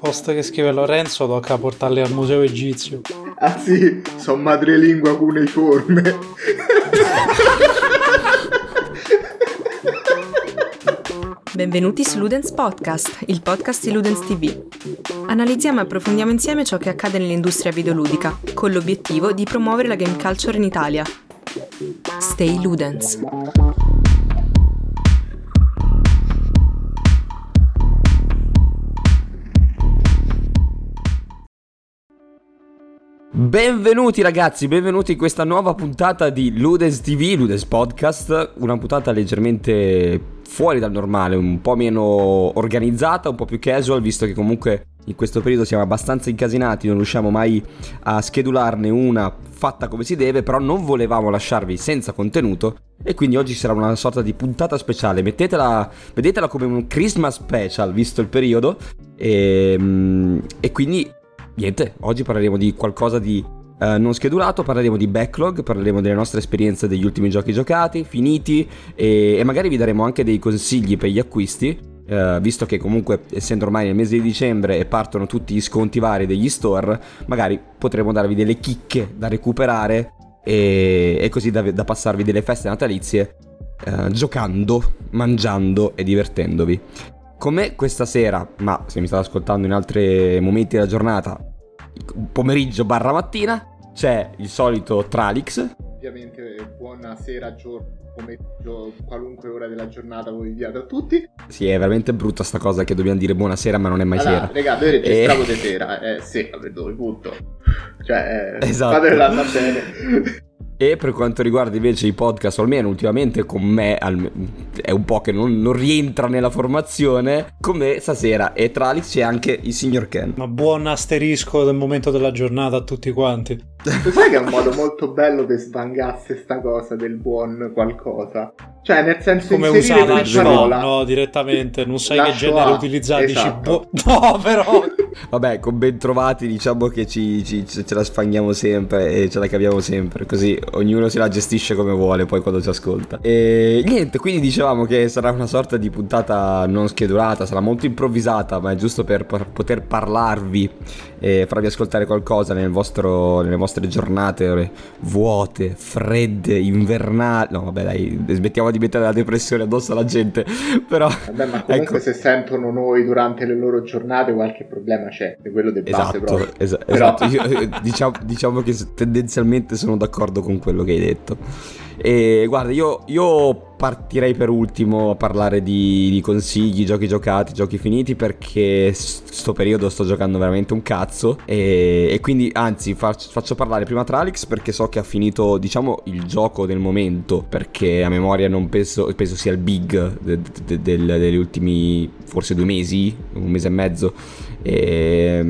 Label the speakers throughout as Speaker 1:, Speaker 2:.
Speaker 1: posto che scrive Lorenzo tocca portarli al museo egizio.
Speaker 2: Ah sì, sono madrelingua cuneiforme.
Speaker 3: Benvenuti su Ludens Podcast, il podcast di Ludens TV. Analizziamo e approfondiamo insieme ciò che accade nell'industria videoludica, con l'obiettivo di promuovere la game culture in Italia. Stay Ludens.
Speaker 4: Benvenuti ragazzi, benvenuti in questa nuova puntata di Ludens TV, Ludens Podcast, una puntata leggermente fuori dal normale, un po' meno organizzata, un po' più casual, visto che comunque in questo periodo siamo abbastanza incasinati, non riusciamo mai a schedularne una fatta come si deve, però non volevamo lasciarvi senza contenuto e quindi oggi sarà una sorta di puntata speciale, mettetela, vedetela come un Christmas special visto il periodo. E, ehm, e quindi niente, oggi parleremo di qualcosa di uh, non schedulato, parleremo di backlog, parleremo delle nostre esperienze degli ultimi giochi giocati, finiti e, e magari vi daremo anche dei consigli per gli acquisti. Uh, visto che comunque essendo ormai nel mese di dicembre e partono tutti gli sconti vari degli store, magari potremo darvi delle chicche da recuperare e, e così da, da, passarvi delle feste natalizie uh, giocando, mangiando e divertendovi. Come questa sera, ma se mi state ascoltando in altri momenti della giornata, pomeriggio barra mattina, c'è il solito Tralix.
Speaker 2: Ovviamente buonasera, giorno, pomeriggio, qualunque ora della giornata voi viviate a tutti.
Speaker 4: Sì, è veramente brutta sta cosa che dobbiamo dire buonasera ma non è mai allora, sera.
Speaker 2: Raga, noi registriamo e... di sera, eh sì, per dove, punto. Cioè, eh, esatto. fatela bene.
Speaker 4: E per quanto riguarda invece i podcast, almeno ultimamente con me è un po' che non, non rientra nella formazione, con me stasera e tra Alex c'è anche il signor Ken.
Speaker 1: Ma buon asterisco del momento della giornata a tutti quanti.
Speaker 2: Tu sai che è un modo molto bello per svangasse sta cosa del buon qualcosa? Cioè, nel senso
Speaker 1: come usare la parola. No, direttamente, non sai che genere utilizzare, esatto. dici boh. No, però
Speaker 4: Vabbè, con ben trovati diciamo che ci, ci, ce la sfanghiamo sempre e ce la capiamo sempre, così ognuno se la gestisce come vuole poi quando ci ascolta. E niente, quindi dicevamo che sarà una sorta di puntata non schedulata, sarà molto improvvisata, ma è giusto per, per poter parlarvi e farvi ascoltare qualcosa nel vostro, nelle vostre giornate vuote, fredde, invernali. No, vabbè, dai, smettiamo di mettere la depressione addosso alla gente. Però,
Speaker 2: vabbè, ma comunque ecco. se sentono noi durante le loro giornate qualche problema c'è, è quello del base
Speaker 4: esatto, proprio. Es- Però... esatto. Io, eh, diciamo, diciamo che tendenzialmente sono d'accordo con quello che hai detto. E guarda, io, io partirei per ultimo a parlare di, di, consigli, giochi giocati, giochi finiti perché sto periodo sto giocando veramente un cazzo. E, e quindi anzi faccio, faccio, parlare prima Tralix perché so che ha finito diciamo il gioco del momento perché a memoria non penso, penso sia il big de, de, de, degli ultimi forse due mesi, un mese e mezzo. E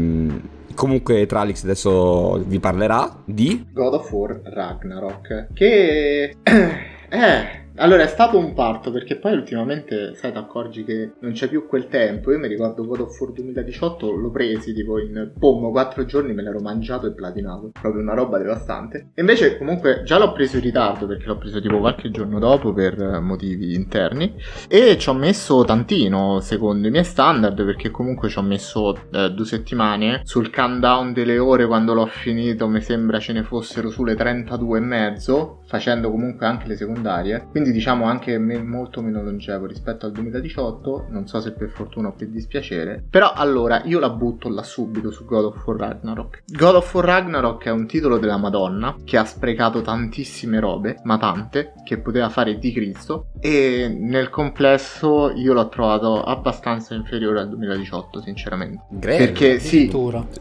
Speaker 4: Comunque Tralix adesso vi parlerà di
Speaker 2: God of War Ragnarok che eh allora è stato un parto perché poi ultimamente sai ti accorgi che non c'è più quel tempo. Io mi ricordo God of War 2018 l'ho presi tipo in pommo 4 giorni me l'ero mangiato e platinato. Proprio una roba devastante. E invece comunque già l'ho preso in ritardo perché l'ho preso tipo qualche giorno dopo per motivi interni e ci ho messo tantino secondo i miei standard perché comunque ci ho messo eh, due settimane sul countdown delle ore quando l'ho finito mi sembra ce ne fossero sulle 32 e mezzo facendo comunque anche le secondarie. Quindi diciamo anche me- molto meno longevo rispetto al 2018, non so se per fortuna o per dispiacere, però allora io la butto là subito su God of War Ragnarok. God of War Ragnarok è un titolo della Madonna che ha sprecato tantissime robe, ma tante, che poteva fare di Cristo e nel complesso io l'ho trovato abbastanza inferiore al 2018 sinceramente.
Speaker 4: Greve,
Speaker 2: Perché sì,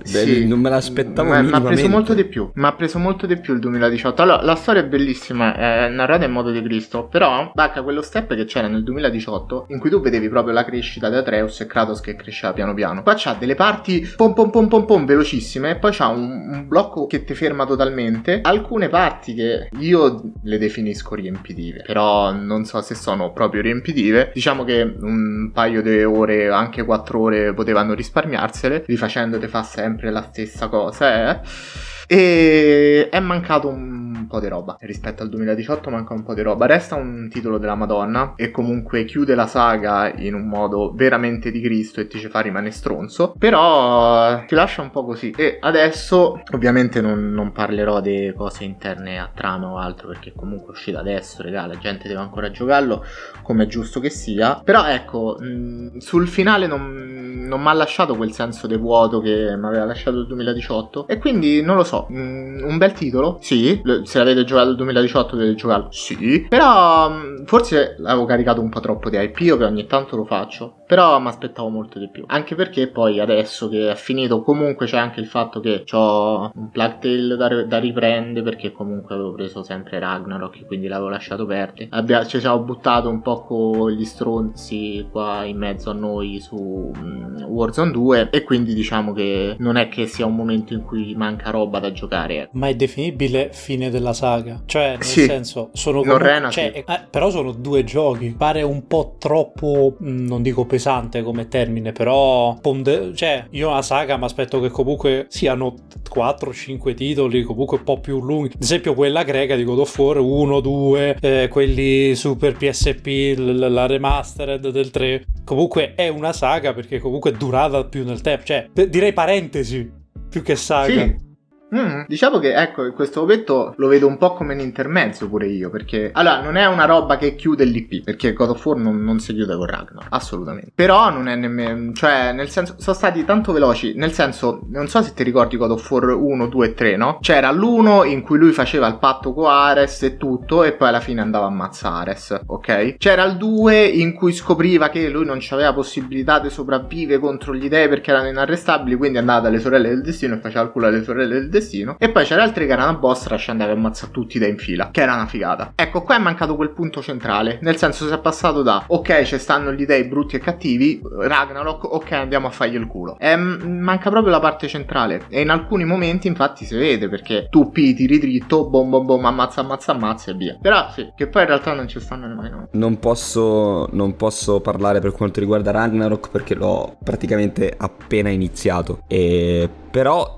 Speaker 4: sì, non me l'aspettavo ma,
Speaker 2: mi ha preso molto di più, mi ha preso molto di più il 2018. Allora la storia è bellissima, è narrata in modo di Cristo, però bacca quello step che c'era nel 2018 in cui tu vedevi proprio la crescita di Atreus e Kratos che cresceva piano piano. Qua c'ha delle parti pom pom pom pom pom velocissime e poi c'ha un, un blocco che ti ferma totalmente. Alcune parti che io le definisco riempitive, però non so se sono proprio riempitive. Diciamo che un paio di ore, anche quattro ore potevano risparmiarsele, rifacendo te fa sempre la stessa cosa, eh. E è mancato un po' di roba. Rispetto al 2018 manca un po' di roba. Resta un titolo della Madonna e comunque chiude la saga in un modo veramente di Cristo e ti ci fa rimanere stronzo. Però ti lascia un po' così. E adesso ovviamente non, non parlerò di cose interne a trama o altro perché comunque è uscita adesso, regà, la gente deve ancora giocarlo come è giusto che sia. Però ecco, mh, sul finale non, non mi ha lasciato quel senso di vuoto che mi aveva lasciato il 2018 e quindi non lo so, mh, un bel titolo, sì, se l'avete giocato il 2018 dovete giocarlo, sì, però mh, forse l'avevo caricato un po' troppo di IP, io che ogni tanto lo faccio, però mi aspettavo molto di più, anche perché poi adesso che è finito comunque c'è anche il fatto che ho un Plague Tale da, da riprendere perché comunque avevo preso sempre Ragnarok, quindi l'avevo lasciato perdere, Abbia, ci siamo buttato un po' con gli stronzi qua in mezzo a noi su um, Warzone 2 e quindi diciamo che non è che sia un momento in cui manca roba da giocare.
Speaker 1: Ma è definibile fine della saga? Cioè, nel sì. senso, sono
Speaker 2: comunque, Rena,
Speaker 1: cioè, sì. eh, però sono due giochi. Pare un po' troppo, mm, non dico pesante come termine, però ponde- cioè, io la saga mi aspetto che comunque siano 4-5 titoli, comunque un po' più lunghi. Ad esempio, quella greca di God of War 1, 2, eh, quelli super PSP, l- la remastered del 3. Comunque è una saga perché comunque è durata più nel tempo. Cioè, direi parentesi più che saga.
Speaker 2: Sì. Mm, diciamo che ecco, questo momento lo vedo un po' come un intermezzo pure io, perché allora non è una roba che chiude l'IP, perché God of War non, non si chiude con Ragnar, assolutamente. Però non è nemmeno, cioè nel senso, sono stati tanto veloci, nel senso, non so se ti ricordi God of War 1, 2 e 3, no? C'era l'1 in cui lui faceva il patto con Ares e tutto, e poi alla fine andava a ammazzare Ares, ok? C'era il 2 in cui scopriva che lui non aveva possibilità di sopravvivere contro gli dei perché erano inarrestabili, quindi andava dalle sorelle del destino e faceva il culo alle sorelle del destino destino. E poi c'era altri che era una boss rush andava a ammazzare tutti da in fila, che era una figata. Ecco, qua è mancato quel punto centrale, nel senso si è passato da ok, ci stanno gli dei brutti e cattivi, Ragnarok, ok, andiamo a fargli il culo. E manca proprio la parte centrale. E in alcuni momenti, infatti, si vede perché tu pi tiri dritto, bom bom bom, ammazza, ammazza, ammazza e via. Però sì, che poi in realtà non ci stanno nemmeno.
Speaker 4: Non posso, non posso parlare per quanto riguarda Ragnarok perché l'ho praticamente appena iniziato. E però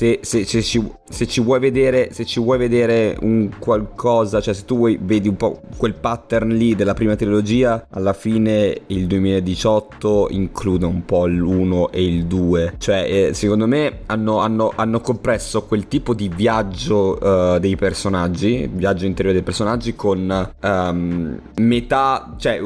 Speaker 4: se, se, se, ci, se, ci, vuoi vedere, se ci vuoi vedere un qualcosa, cioè se tu vuoi, vedi un po' quel pattern lì della prima trilogia, alla fine il 2018 include un po' l'1 e il 2. Cioè, eh, secondo me hanno, hanno, hanno, compresso quel tipo di viaggio uh, dei personaggi, viaggio interiore dei personaggi, con um, metà, cioè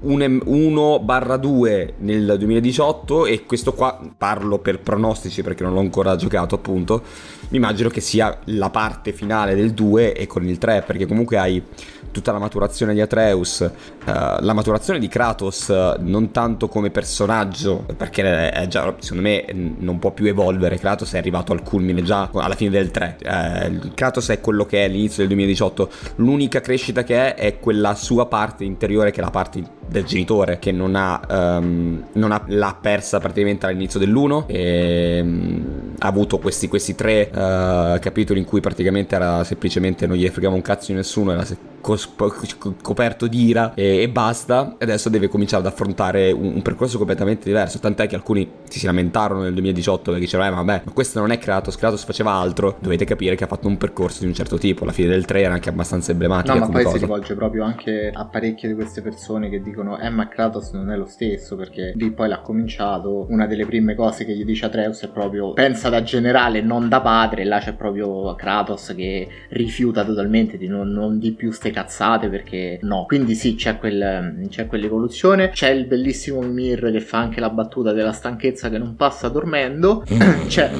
Speaker 4: 1 barra 2 nel 2018 e questo qua parlo per pronostici perché non l'ho ancora giocato appunto, mi immagino che sia la parte finale del 2 e con il 3 perché comunque hai tutta la maturazione di Atreus, uh, la maturazione di Kratos uh, non tanto come personaggio, perché è già, secondo me non può più evolvere, Kratos è arrivato al culmine già alla fine del 3, uh, eh, Kratos è quello che è all'inizio del 2018, l'unica crescita che è è quella sua parte interiore che è la parte del genitore che non ha, um, non ha l'ha persa praticamente all'inizio dell'1 e um, ha avuto questi, questi tre uh, capitoli in cui praticamente era semplicemente non gli fregava un cazzo di nessuno era coperto di ira e, e, basta. E adesso deve cominciare ad affrontare un, un, percorso completamente diverso. Tant'è che alcuni si, lamentarono nel 2018 perché dicevano: eh, vabbè, ma questo non è Kratos, Kratos faceva altro. Dovete capire che ha fatto un percorso di un certo tipo. La fine del 3 era anche abbastanza emblematica.
Speaker 2: No, ma poi
Speaker 4: cosa.
Speaker 2: si rivolge proprio anche a parecchie di queste persone che dicono: eh, ma Kratos non è lo stesso perché lì poi l'ha cominciato. Una delle prime cose che gli dice Atreus è proprio: pensa da generale, non da padre. Là c'è proprio Kratos che rifiuta totalmente di non, non di più ste cazzate perché no. Quindi sì, c'è, quel, c'è quell'evoluzione. C'è il bellissimo Mimir che fa anche la battuta della stanchezza che non passa dormendo. c'è.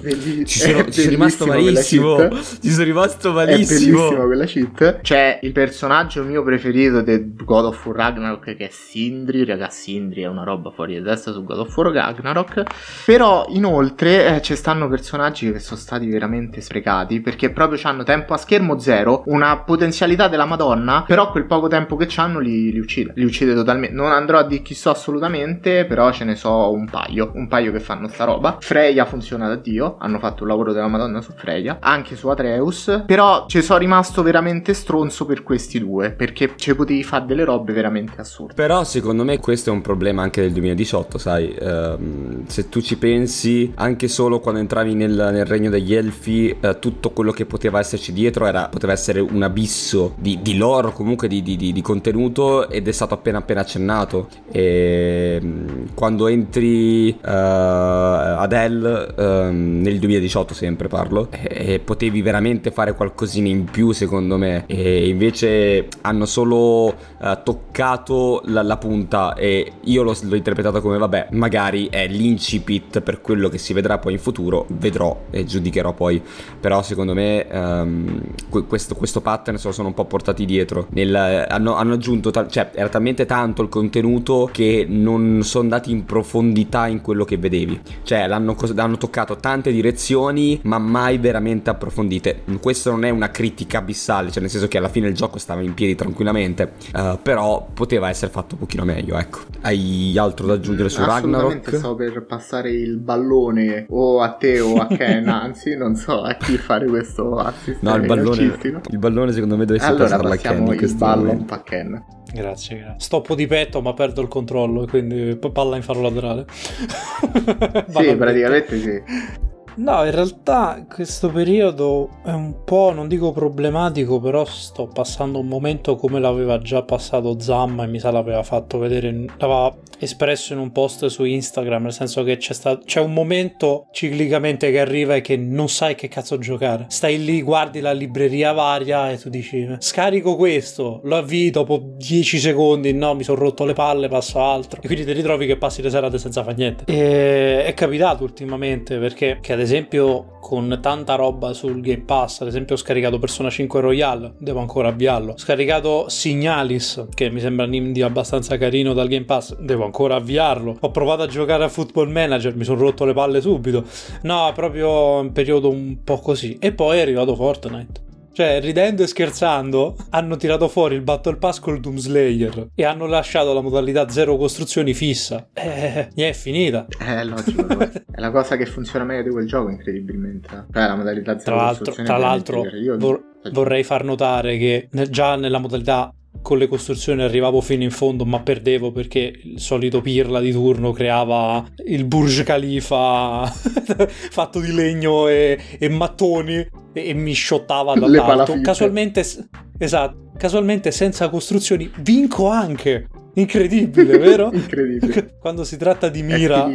Speaker 4: Belli- ci sono, ci sono rimasto malissimo. Ci sono rimasto malissimo.
Speaker 2: È bellissima quella cheat. C'è il personaggio mio preferito di God of War Ragnarok che è Sindri. Ragazzi, Sindri è una roba fuori di testa su God of War Ragnarok. Però inoltre ci stanno personaggi che sono stati veramente sprecati perché proprio hanno tempo a schermo zero, una potenzialità della Madonna, però quel poco tempo che hanno li, li uccide. Li uccide totalmente. Non andrò a dire chi so assolutamente, però ce ne so un paio. Un paio che fanno sta roba. Freya funziona da Dio. Hanno fatto un lavoro della Madonna su Freya. Anche su Atreus. Però ci sono rimasto veramente stronzo per questi due. Perché ci potevi fare delle robe veramente assurde.
Speaker 4: Però secondo me questo è un problema anche del 2018, sai. Um, se tu ci pensi, anche solo quando entravi nel, nel regno degli elfi, uh, tutto quello che poteva esserci dietro era, poteva essere un abisso di, di lore, comunque di, di, di, contenuto, ed è stato appena appena accennato. E um, quando entri uh, ad El, um, nel 2018 sempre parlo, e, e potevi veramente fare qualcosina in più secondo me. E invece hanno solo uh, toccato la, la, punta e io l'ho, l'ho interpretato come vabbè, magari è l'incipit per quello che si vedrà poi in futuro, vedrò e giudicherò poi, però secondo me um, questo, questo, pattern se lo sono un po' portati dietro, Nel, hanno, hanno, aggiunto, ta- cioè era talmente tanto il contenuto che non sono andati in profondità in quello che vedevi, cioè l'hanno, l'hanno toccato tante direzioni ma mai veramente approfondite, questo non è una critica abissale, cioè nel senso che alla fine il gioco stava in piedi tranquillamente, uh, però poteva essere fatto un pochino meglio, ecco. Hai altro da aggiungere su Ragnarok?
Speaker 2: Stavo per passare il ballone. o a te o a Ken, anzi non so a chi fare questo assist.
Speaker 4: No, il ballone, il ballone secondo me deve essere
Speaker 2: allora,
Speaker 4: a Ken in
Speaker 2: questo ballo a Ken.
Speaker 1: Grazie, grazie. Stoppo di petto ma perdo il controllo, quindi palla in faro laterale.
Speaker 2: sì, praticamente sì.
Speaker 1: No, in realtà questo periodo è un po', non dico problematico, però sto passando un momento come l'aveva già passato Zamma e mi sa l'aveva fatto vedere, l'aveva espresso in un post su Instagram, nel senso che c'è, stato, c'è un momento ciclicamente che arriva e che non sai che cazzo giocare. Stai lì, guardi la libreria varia e tu dici scarico questo, lo avvii dopo 10 secondi, no, mi sono rotto le palle, passo altro. E quindi ti ritrovi che passi le serate senza fare niente. E è capitato ultimamente perché, che ad esempio, con tanta roba sul Game Pass, ad esempio ho scaricato Persona 5 Royale, devo ancora avviarlo. Ho scaricato Signalis, che mi sembra un indie abbastanza carino dal Game Pass, devo ancora avviarlo. Ho provato a giocare a Football Manager, mi sono rotto le palle subito. No, proprio un periodo un po' così. E poi è arrivato Fortnite. Cioè, ridendo e scherzando, hanno tirato fuori il Battle Pass col Doom Slayer e hanno lasciato la modalità zero costruzioni fissa. Eh, è finita.
Speaker 2: Eh, logico. è la cosa che funziona meglio di quel gioco, incredibilmente. Cioè, la modalità zero
Speaker 1: tra costruzioni. Tra l'altro, vor- vorrei far notare che già nella modalità con le costruzioni arrivavo fino in fondo ma perdevo perché il solito pirla di turno creava il Burj Khalifa fatto di legno e, e mattoni e, e, mi shottava dall'alto casualmente esatto casualmente senza costruzioni vinco anche Incredibile, vero?
Speaker 2: Incredibile.
Speaker 1: Quando si tratta di mira.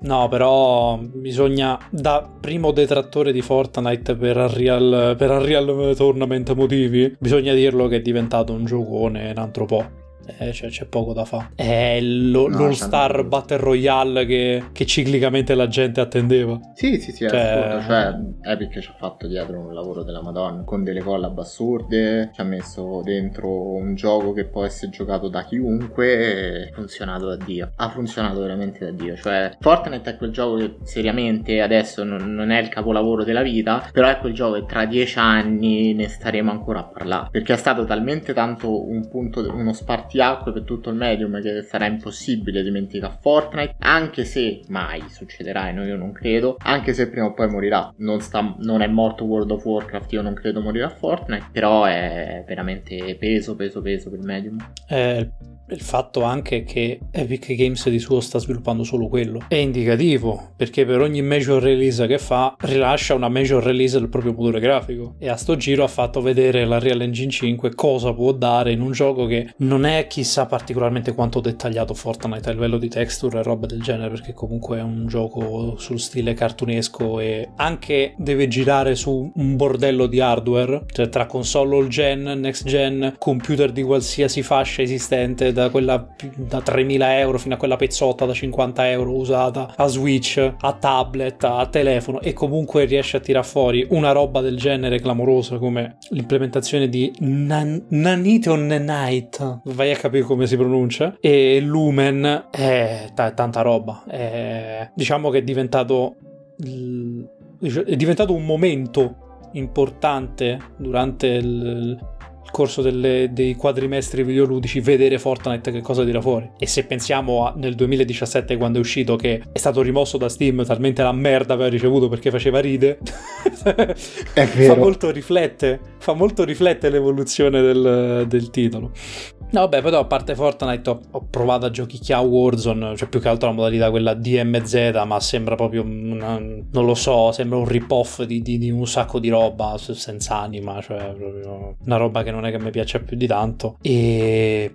Speaker 1: No, però bisogna, da primo detrattore di Fortnite per Unreal, per Unreal Tournament motivi, bisogna dirlo che è diventato un giocone un altro po' eh, cioè, c'è poco da fare. È lo, no, l'All Star Battle Royale che, che, ciclicamente la gente attendeva.
Speaker 2: Sì, sì, sì, è cioè... assurdo. Cioè, Epic ci ha fatto dietro un lavoro della Madonna con delle collab assurde. Ci ha messo dentro un gioco che può essere giocato da chiunque. E ha funzionato da Dio. Ha funzionato veramente da Dio. Cioè, Fortnite è quel gioco che seriamente adesso non, non è il capolavoro della vita. Però è quel gioco che tra dieci anni ne staremo ancora a parlare. Perché è stato talmente tanto un punto, uno spartito acque per tutto il medium che sarà impossibile dimenticare Fortnite, anche se mai succederà, e no, io non credo, anche se prima o poi morirà. Non, sta, non è morto World of Warcraft, io non credo morirà Fortnite, però è veramente peso, peso, peso per il medium.
Speaker 1: Eh, il fatto anche che Epic Games di suo sta sviluppando solo quello. È indicativo perché per ogni major release che fa rilascia una major release del proprio motore grafico. E a sto giro ha fatto vedere la Real Engine 5 cosa può dare in un gioco che non è chissà particolarmente quanto dettagliato Fortnite a livello di texture e roba del genere perché comunque è un gioco sul stile cartunesco e anche deve girare su un bordello di hardware cioè tra console all gen, next gen, computer di qualsiasi fascia esistente da quella da 3.000 euro fino a quella pezzotta da 50 euro usata a Switch, a tablet, a telefono e comunque riesce a tirare fuori una roba del genere clamorosa come l'implementazione di Nan- Nanite on Night, vai a capire come si pronuncia, e Lumen è t- tanta roba. È, diciamo che è diventato è diventato un momento importante durante il, corso delle, dei quadrimestri videoludici vedere Fortnite che cosa dirà fuori. E se pensiamo a, nel 2017 quando è uscito che è stato rimosso da Steam talmente la merda aveva ricevuto perché faceva ride, fa molto riflette, fa molto riflette l'evoluzione del, del titolo. No, vabbè, però a parte Fortnite ho, ho, provato a giochicchiare Warzone, cioè più che altro la modalità quella DMZ, ma sembra proprio, una, non lo so, sembra un rip-off di, di, di, un sacco di roba senza anima, cioè proprio una roba che non è che mi piace più di tanto. E...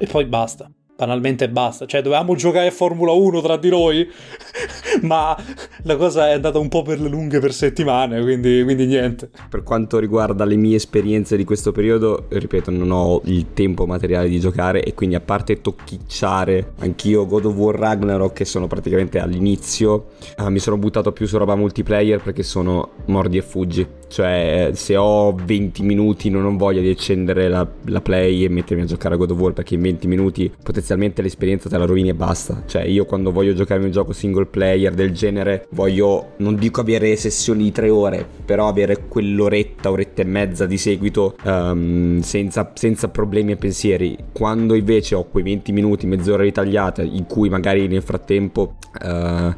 Speaker 1: E poi basta banalmente basta. Cioè, dovevamo giocare a Formula 1 tra di noi, ma la cosa è andata un po' per le lunghe per settimane, quindi, quindi, niente.
Speaker 4: Per quanto riguarda le mie esperienze di questo periodo, ripeto, non ho il tempo materiale di giocare e quindi a parte tocchicciare, anch'io God of War Ragnarok, che sono praticamente all'inizio, eh, mi sono buttato più su roba multiplayer perché sono mordi e fuggi. Cioè, se ho 20 minuti non ho voglia di accendere la, la play e mettermi a giocare a God of War perché in 20 minuti potenzialmente l'esperienza te la rovini e basta. Cioè, io quando voglio giocare un gioco single player del genere, voglio, non dico avere sessioni di tre ore, però avere quell'oretta, oretta e mezza di seguito um, senza, senza, problemi e pensieri. Quando invece ho quei 20 minuti, mezz'ora ritagliata, in cui magari nel frattempo uh,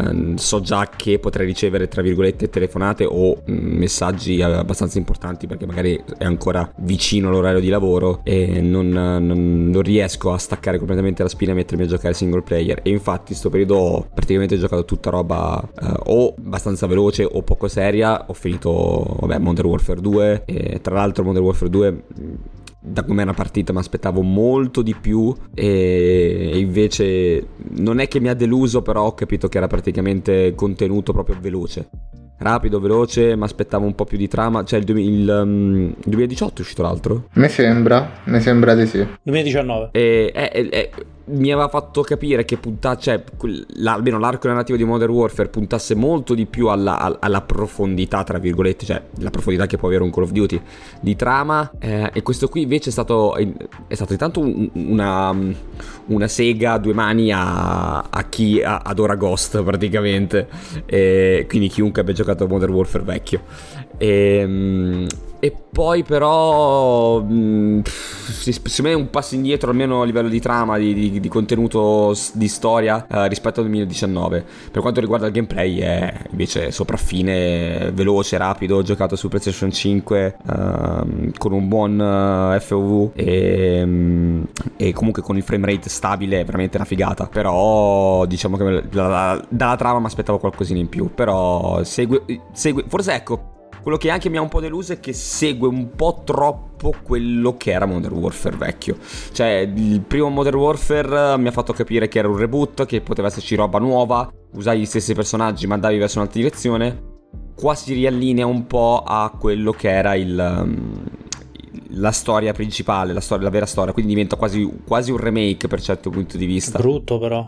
Speaker 4: uh, so già che potrei ricevere, tra virgolette, telefonate o um, messaggi abbastanza importanti perché magari è ancora vicino all'orario di lavoro e non, non, non riesco a staccare completamente la spina e mettermi a giocare single player. E infatti, sto periodo ho praticamente giocato tutta roba eh, o abbastanza veloce o poco seria. Ho finito, vabbè, Modern Warfare 2. E tra l'altro, Modern Warfare 2 da come era partita mi aspettavo molto di più e invece non è che mi ha deluso però ho capito che era praticamente contenuto proprio veloce rapido, veloce, mi aspettavo un po' più di trama. Cioè, il, il, um, 2018 è uscito l'altro?
Speaker 2: Mi sembra, mi sembra di sì.
Speaker 1: 2019.
Speaker 4: E, e, e, mi aveva fatto capire che punta, cioè, almeno l'arco narrativo di Modern Warfare puntasse molto di più alla, alla, profondità, tra virgolette, cioè la profondità che può avere un Call of Duty di trama. Eh, e questo qui invece è stato, è stato intanto un, una, una, sega a due mani a, a chi adora Ghost praticamente. E quindi chiunque abbia giocato a Modern Warfare vecchio. E, ehm, e poi però mh, secondo me è un passo indietro almeno a livello di trama, di, di, di contenuto di storia eh, rispetto al 2019. Per quanto riguarda il gameplay è invece sopraffine, veloce, rapido, giocato su PlayStation 5 eh, con un buon eh, FOV e, mh, e, comunque con il frame rate stabile è veramente una figata. Però diciamo che dalla, dalla trama mi aspettavo qualcosina in più. Però segue, segue forse ecco quello che anche mi ha un po' deluso è che segue un po' troppo quello che era Modern Warfare vecchio. Cioè, il primo Modern Warfare mi ha fatto capire che era un reboot, che poteva esserci roba nuova, usavi gli stessi personaggi ma andavi verso un'altra direzione. Qua si riallinea un po' a quello che era il... Um, la storia principale, la, storia, la, vera storia, quindi diventa quasi, quasi un remake per certo punto di vista.
Speaker 1: Brutto però.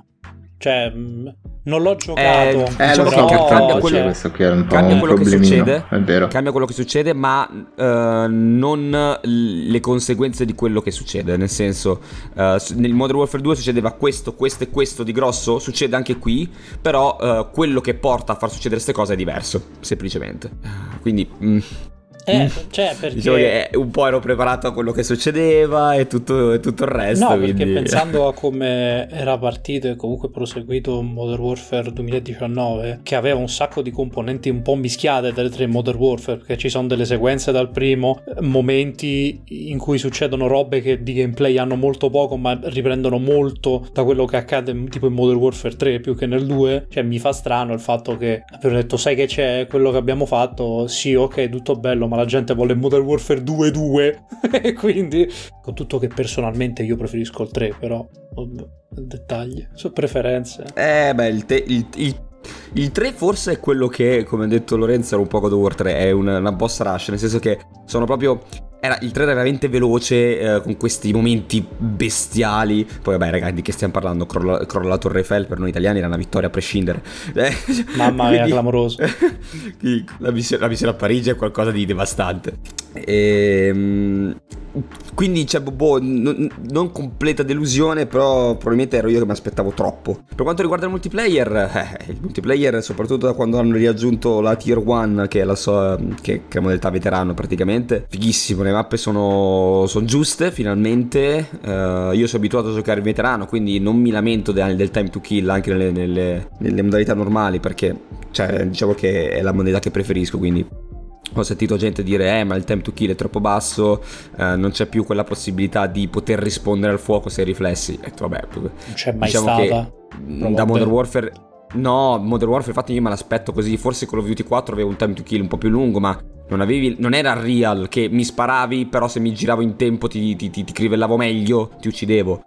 Speaker 1: Cioè, mm, non l'ho giocato.
Speaker 2: Eh, eh diciamo so, che cambia, quello, questo qui un
Speaker 4: cambia quello
Speaker 2: che
Speaker 4: succede.
Speaker 2: È vero.
Speaker 4: Cambia quello che succede, ma uh, non le conseguenze di quello che succede. Nel senso, uh, nel Modern Warfare 2 succedeva questo, questo e questo di grosso. Succede anche qui. Però uh, quello che porta a far succedere queste cose è diverso. Semplicemente. Quindi. Mm,
Speaker 1: eh, mm. cioè, perché...
Speaker 4: Diciamo che un po' ero preparato a quello che succedeva e tutto, e tutto il resto.
Speaker 1: No,
Speaker 4: quindi...
Speaker 1: perché pensando a come era partito e comunque proseguito Modern Warfare 2019, che aveva un sacco di componenti un po' mischiate delle tre Modern Warfare, perché ci sono delle sequenze dal primo, momenti in cui succedono robe che di gameplay hanno molto poco, ma riprendono molto da quello che accade tipo in Modern Warfare 3 più che nel 2. Cioè, mi fa strano il fatto che abbiamo detto, sai che c'è quello che abbiamo fatto? Sì, ok, tutto bello, ma ma la gente vuole Modern Warfare 2-2 e quindi con tutto che personalmente io preferisco il 3 però dettagli, sono preferenze.
Speaker 4: Eh beh, il, te- il, il il 3 forse è quello che, come ha detto Lorenzo, era un po' God of War 3, è una, una boss rush, nel senso che sono proprio era, il trailer era veramente veloce, eh, con questi momenti bestiali. Poi, vabbè, ragazzi, di che stiamo parlando? Crolla, crolla la Torre Eiffel per noi italiani era una vittoria a prescindere.
Speaker 1: Eh, Mamma mia, clamoroso.
Speaker 4: la, missione, la missione a Parigi è qualcosa di devastante. Ehm, quindi cioè, boh, non, non, completa delusione, però probabilmente ero io che mi aspettavo troppo. Per quanto riguarda il multiplayer, eh, il multiplayer, soprattutto da quando hanno riaggiunto la Tier 1, che è la, so, che, che è la modalità veterano praticamente, fighissimo. Le mappe sono, sono giuste finalmente. Uh, io sono abituato a giocare in veterano, quindi non mi lamento del, del time to kill anche nelle, nelle, nelle modalità normali, perché cioè, diciamo che è la modalità che preferisco. Quindi ho sentito gente dire eh ma il time to kill è troppo basso eh, non c'è più quella possibilità di poter rispondere al fuoco se riflessi e vabbè
Speaker 1: non c'è mai diciamo stata
Speaker 4: da Modern Warfare no Modern Warfare infatti io me l'aspetto così forse Call of Duty 4 aveva un time to kill un po' più lungo ma non, avevi, non era real che mi sparavi però se mi giravo in tempo ti, ti, ti, ti crivellavo meglio ti uccidevo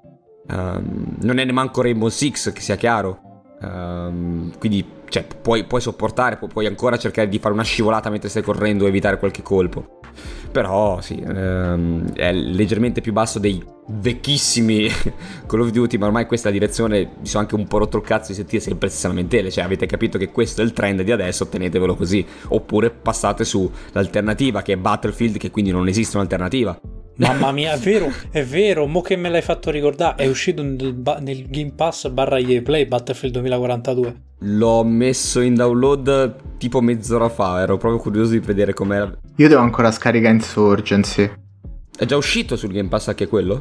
Speaker 4: um, non è neanche Rainbow Six che sia chiaro um, quindi cioè, puoi, puoi sopportare, pu- puoi ancora cercare di fare una scivolata mentre stai correndo e evitare qualche colpo. Però sì, ehm, è leggermente più basso dei vecchissimi Call of Duty, ma ormai questa direzione mi sono anche un po' rotto il cazzo di sentire sempre le stesse lamentele, cioè avete capito che questo è il trend di adesso, tenetevelo così, oppure passate sull'alternativa che è Battlefield, che quindi non esiste un'alternativa.
Speaker 1: Mamma mia, è vero, è vero, mo che me l'hai fatto ricordare, è uscito nel, nel Game Pass barra EA Play Battlefield 2042.
Speaker 4: L'ho messo in download tipo mezz'ora fa, ero proprio curioso di vedere com'era.
Speaker 2: Io devo ancora scaricare Insurgency.
Speaker 4: È già uscito sul Game Pass anche quello?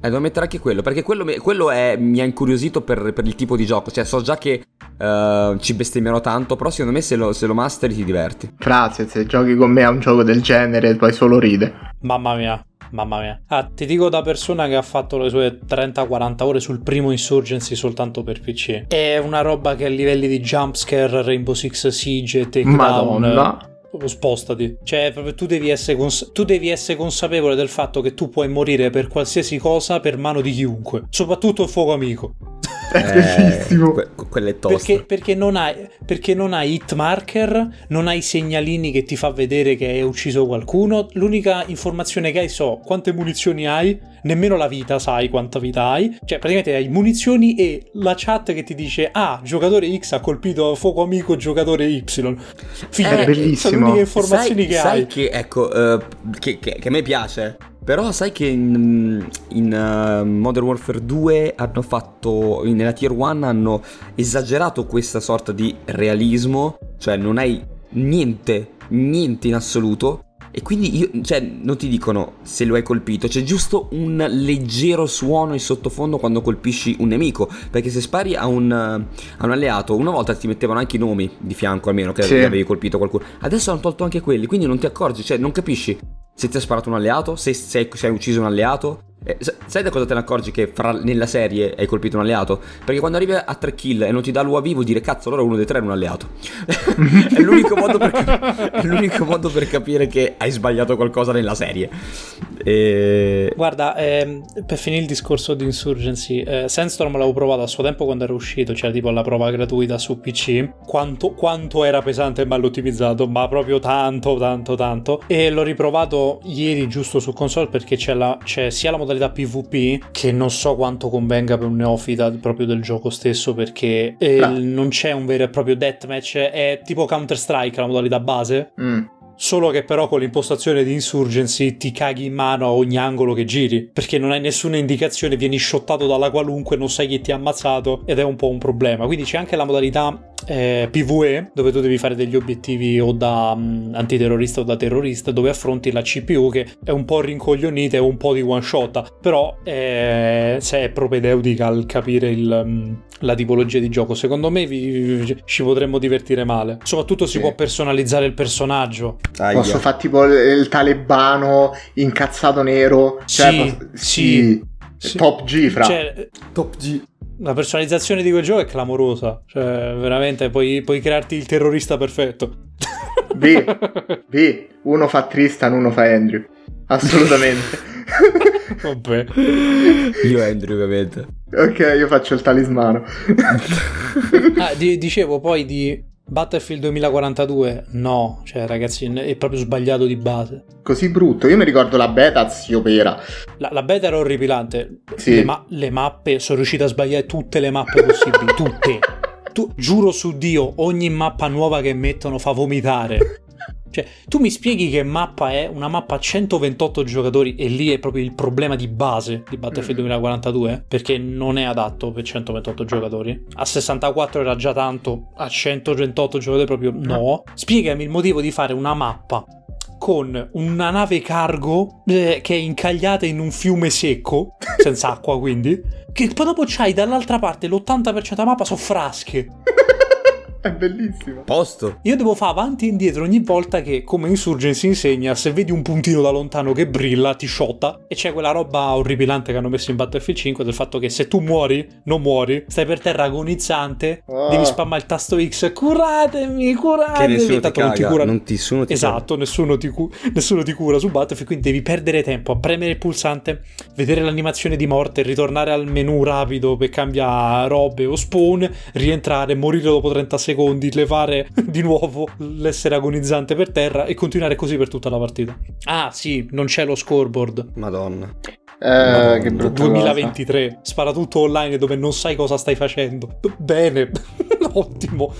Speaker 4: Eh, devo mettere anche quello, perché quello, quello è, mi ha incuriosito per, per, il tipo di gioco. Cioè, so già che uh, ci bestemmierò tanto, però secondo me se lo, se lo masteri ti diverti.
Speaker 2: Grazie, se giochi con me a un gioco del genere poi solo ride.
Speaker 1: Mamma mia. Mamma mia. Ah, ti dico da persona che ha fatto le sue 30-40 ore sul primo Insurgency soltanto per PC. È una roba che a livelli di jumpscare, Rainbow Six Siege e Takedown... Madonna spostati. Cioè, proprio tu devi, essere cons- tu devi essere consapevole del fatto che tu puoi morire per qualsiasi cosa per mano di chiunque, soprattutto il fuoco amico.
Speaker 2: È eh, bellissimo. Que-
Speaker 4: quelle
Speaker 1: toste. Perché, perché, non hai, perché non hai hit marker, non hai segnalini che ti fa vedere che hai ucciso qualcuno. L'unica informazione che hai so quante munizioni hai, nemmeno la vita sai quanta vita hai. Cioè, praticamente hai munizioni e la chat che ti dice: Ah, giocatore X ha colpito fuoco amico giocatore Y.
Speaker 2: Fine. È bellissimo. Le
Speaker 1: uniche informazioni
Speaker 4: sai,
Speaker 1: che
Speaker 4: sai
Speaker 1: hai.
Speaker 4: che, ecco, uh, che, che, che a me piace però sai che in, in uh, Modern Warfare 2 hanno fatto, nella Tier 1 hanno esagerato questa sorta di realismo, cioè non hai niente, niente in assoluto. E quindi io, cioè, non ti dicono se lo hai colpito, c'è giusto un leggero suono in sottofondo quando colpisci un nemico. Perché se spari a un, a un alleato, una volta ti mettevano anche i nomi di fianco, almeno che sì. avevi colpito qualcuno. Adesso hanno tolto anche quelli, quindi non ti accorgi, cioè non capisci se ti ha sparato un alleato, se, se, se hai ucciso un alleato. Eh, sai da cosa te ne accorgi che fra, nella serie hai colpito un alleato? Perché quando arrivi a 3 kill e non ti dà l'UAV vuol dire cazzo allora uno dei tre è un alleato. è, l'unico per, è, l'unico modo per, capire che hai sbagliato qualcosa nella serie.
Speaker 1: E... Guarda, ehm, per finire il discorso di Insurgency, eh, Sandstorm l'avevo provato a suo tempo quando era uscito, cioè tipo la prova gratuita su PC. Quanto, quanto era pesante e mal ottimizzato, ma proprio tanto, tanto, tanto. E l'ho riprovato ieri giusto su console perché c'è, la, c'è sia la modalità modalità PvP che non so quanto convenga per un neofita proprio del gioco stesso perché eh, non c'è un vero e proprio deathmatch, è tipo Counter Strike la modalità base. Mm. Solo che però con l'impostazione di Insurgency ti caghi in mano a ogni angolo che giri, perché non hai nessuna indicazione, vieni shottato dalla qualunque, non sai chi ti ha ammazzato ed è un po' un problema. Quindi c'è anche la modalità eh, PvE, dove tu devi fare degli obiettivi o da um, antiterrorista o da terrorista, dove affronti la CPU che è un po' rincoglionita e un po' di one shot, però eh, se è propedeutica al capire il, um, la tipologia di gioco. Secondo me vi, vi, ci potremmo divertire male. Soprattutto si sì. può personalizzare il personaggio.
Speaker 2: Ah, Posso fare tipo il, il, talebano incazzato nero. Cioè,
Speaker 1: sì, posso, sì.
Speaker 2: sì. Top G, fra.
Speaker 1: Cioè, Top G la personalizzazione di quel gioco è clamorosa. Cioè, veramente puoi, puoi crearti il terrorista perfetto.
Speaker 2: B, B, uno fa Tristan, uno fa Andrew. Assolutamente.
Speaker 1: Vabbè.
Speaker 4: Io Andrew, ovviamente.
Speaker 2: Ok, io faccio il talismano.
Speaker 1: ah, di, dicevo poi di Battlefield 2042 no, cioè ragazzi è proprio sbagliato di base.
Speaker 2: Così brutto, io mi ricordo la beta si opera.
Speaker 1: La, la beta era orripilante, sì. le, ma- le, mappe, sono riuscito a sbagliare tutte le mappe possibili, tutte. Tu, giuro su Dio, ogni mappa nuova che mettono fa vomitare. Cioè, tu mi spieghi che mappa è una mappa a 128 giocatori e lì è proprio il problema di base di Battlefield 2042 perché non è adatto per 128 giocatori. A 64 era già tanto, a 128 giocatori proprio no. Spiegami il motivo di fare una mappa con una nave cargo eh, che è incagliata in un fiume secco, senza acqua quindi, che poi dopo c'hai dall'altra parte l'80% della mappa sono frasche.
Speaker 2: È bellissimo.
Speaker 4: Posto.
Speaker 1: Io devo fare avanti e indietro ogni volta che, come Insurgency insegna, se vedi un puntino da lontano che brilla, ti sciotta. E c'è quella roba orripilante che hanno messo in Battlefield 5 del fatto che se tu muori, non muori, stai per terra agonizzante,
Speaker 2: Oh.
Speaker 1: devi spammare il tasto X, curatemi, curatemi.
Speaker 4: Che nessuno ti
Speaker 1: non ti cura.
Speaker 4: non ti, nessuno ti
Speaker 1: Esatto, nessuno ti, cu- nessuno ti cura su Battlefield, quindi devi perdere tempo a premere il pulsante, vedere l'animazione di morte, ritornare al menu rapido per cambiare robe o spawn, rientrare, morire dopo 30 secondi, levare di nuovo l'essere agonizzante per terra e continuare così per tutta la partita. Ah sì, non c'è lo scoreboard.
Speaker 4: Madonna.
Speaker 2: Eh, che brutta
Speaker 1: 2023, spara tutto online dove non sai cosa stai facendo. B- Bene, ottimo.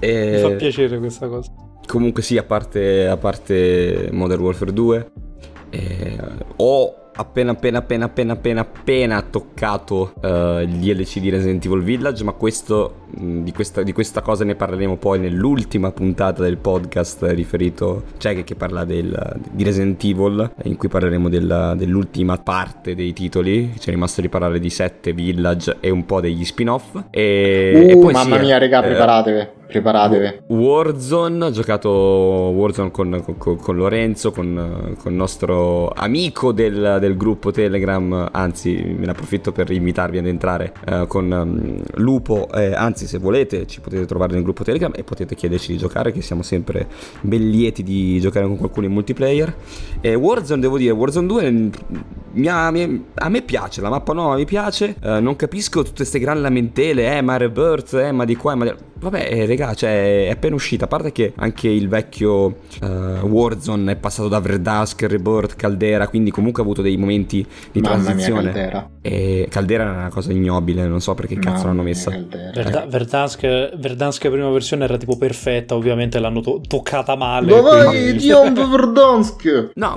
Speaker 1: Mi fa
Speaker 4: E...
Speaker 1: piacere questa cosa.
Speaker 4: Comunque sì, a parte, a parte Modern Warfare 2, eh, ho appena appena appena appena appena appena toccato eh, il DLC di Resident Evil Village, ma questo, mh, di, questa, di questa cosa ne parleremo poi nell'ultima puntata del podcast riferito, cioè che, che parla del, di Resident Evil, in cui parleremo del- dell'ultima parte dei titoli, ci è rimasto di parlare di 7, Village e un po' degli spin-off. E,
Speaker 2: Uh,
Speaker 4: e poi
Speaker 2: mamma
Speaker 4: sì,
Speaker 2: mia, regà,
Speaker 4: eh,
Speaker 2: preparatevi. Preparatevi.
Speaker 4: Warzone, ho giocato Warzone con, con- con Lorenzo, con, con il nostro amico del, del gruppo Telegram, anzi me ne approfitto per invitarvi ad entrare eh, con um, Lupo, eh, anzi se volete ci potete trovare nel gruppo Telegram e potete chiederci di giocare, che siamo sempre ben lieti di giocare con qualcuno in multiplayer. E Warzone, devo dire, Warzone 2 mm, mi ha- mi- a me piace, la mappa nuova mi piace, eh, non capisco tutte queste gran lamentele, eh ma Rebirth, eh ma di qua, ma di... Vabbè, eh, regà, cioè, è appena uscita. A parte che anche il vecchio eh, Warzone è passato da Verdusk, Rebirth, Caldera, quindi comunque ha avuto dei momenti di
Speaker 2: Mamma mia,
Speaker 4: transizione.
Speaker 2: Caldera.
Speaker 4: e Caldera era una cosa ignobile, non so perché cazzo
Speaker 2: Mamma
Speaker 4: l'hanno
Speaker 2: mia,
Speaker 4: messa.
Speaker 1: Verda- Verdansk, Verdansk prima versione era tipo perfetta, ovviamente l'hanno to- toccata male.
Speaker 2: Dov'è
Speaker 1: quindi-
Speaker 2: Dion Verdonsk?
Speaker 4: No,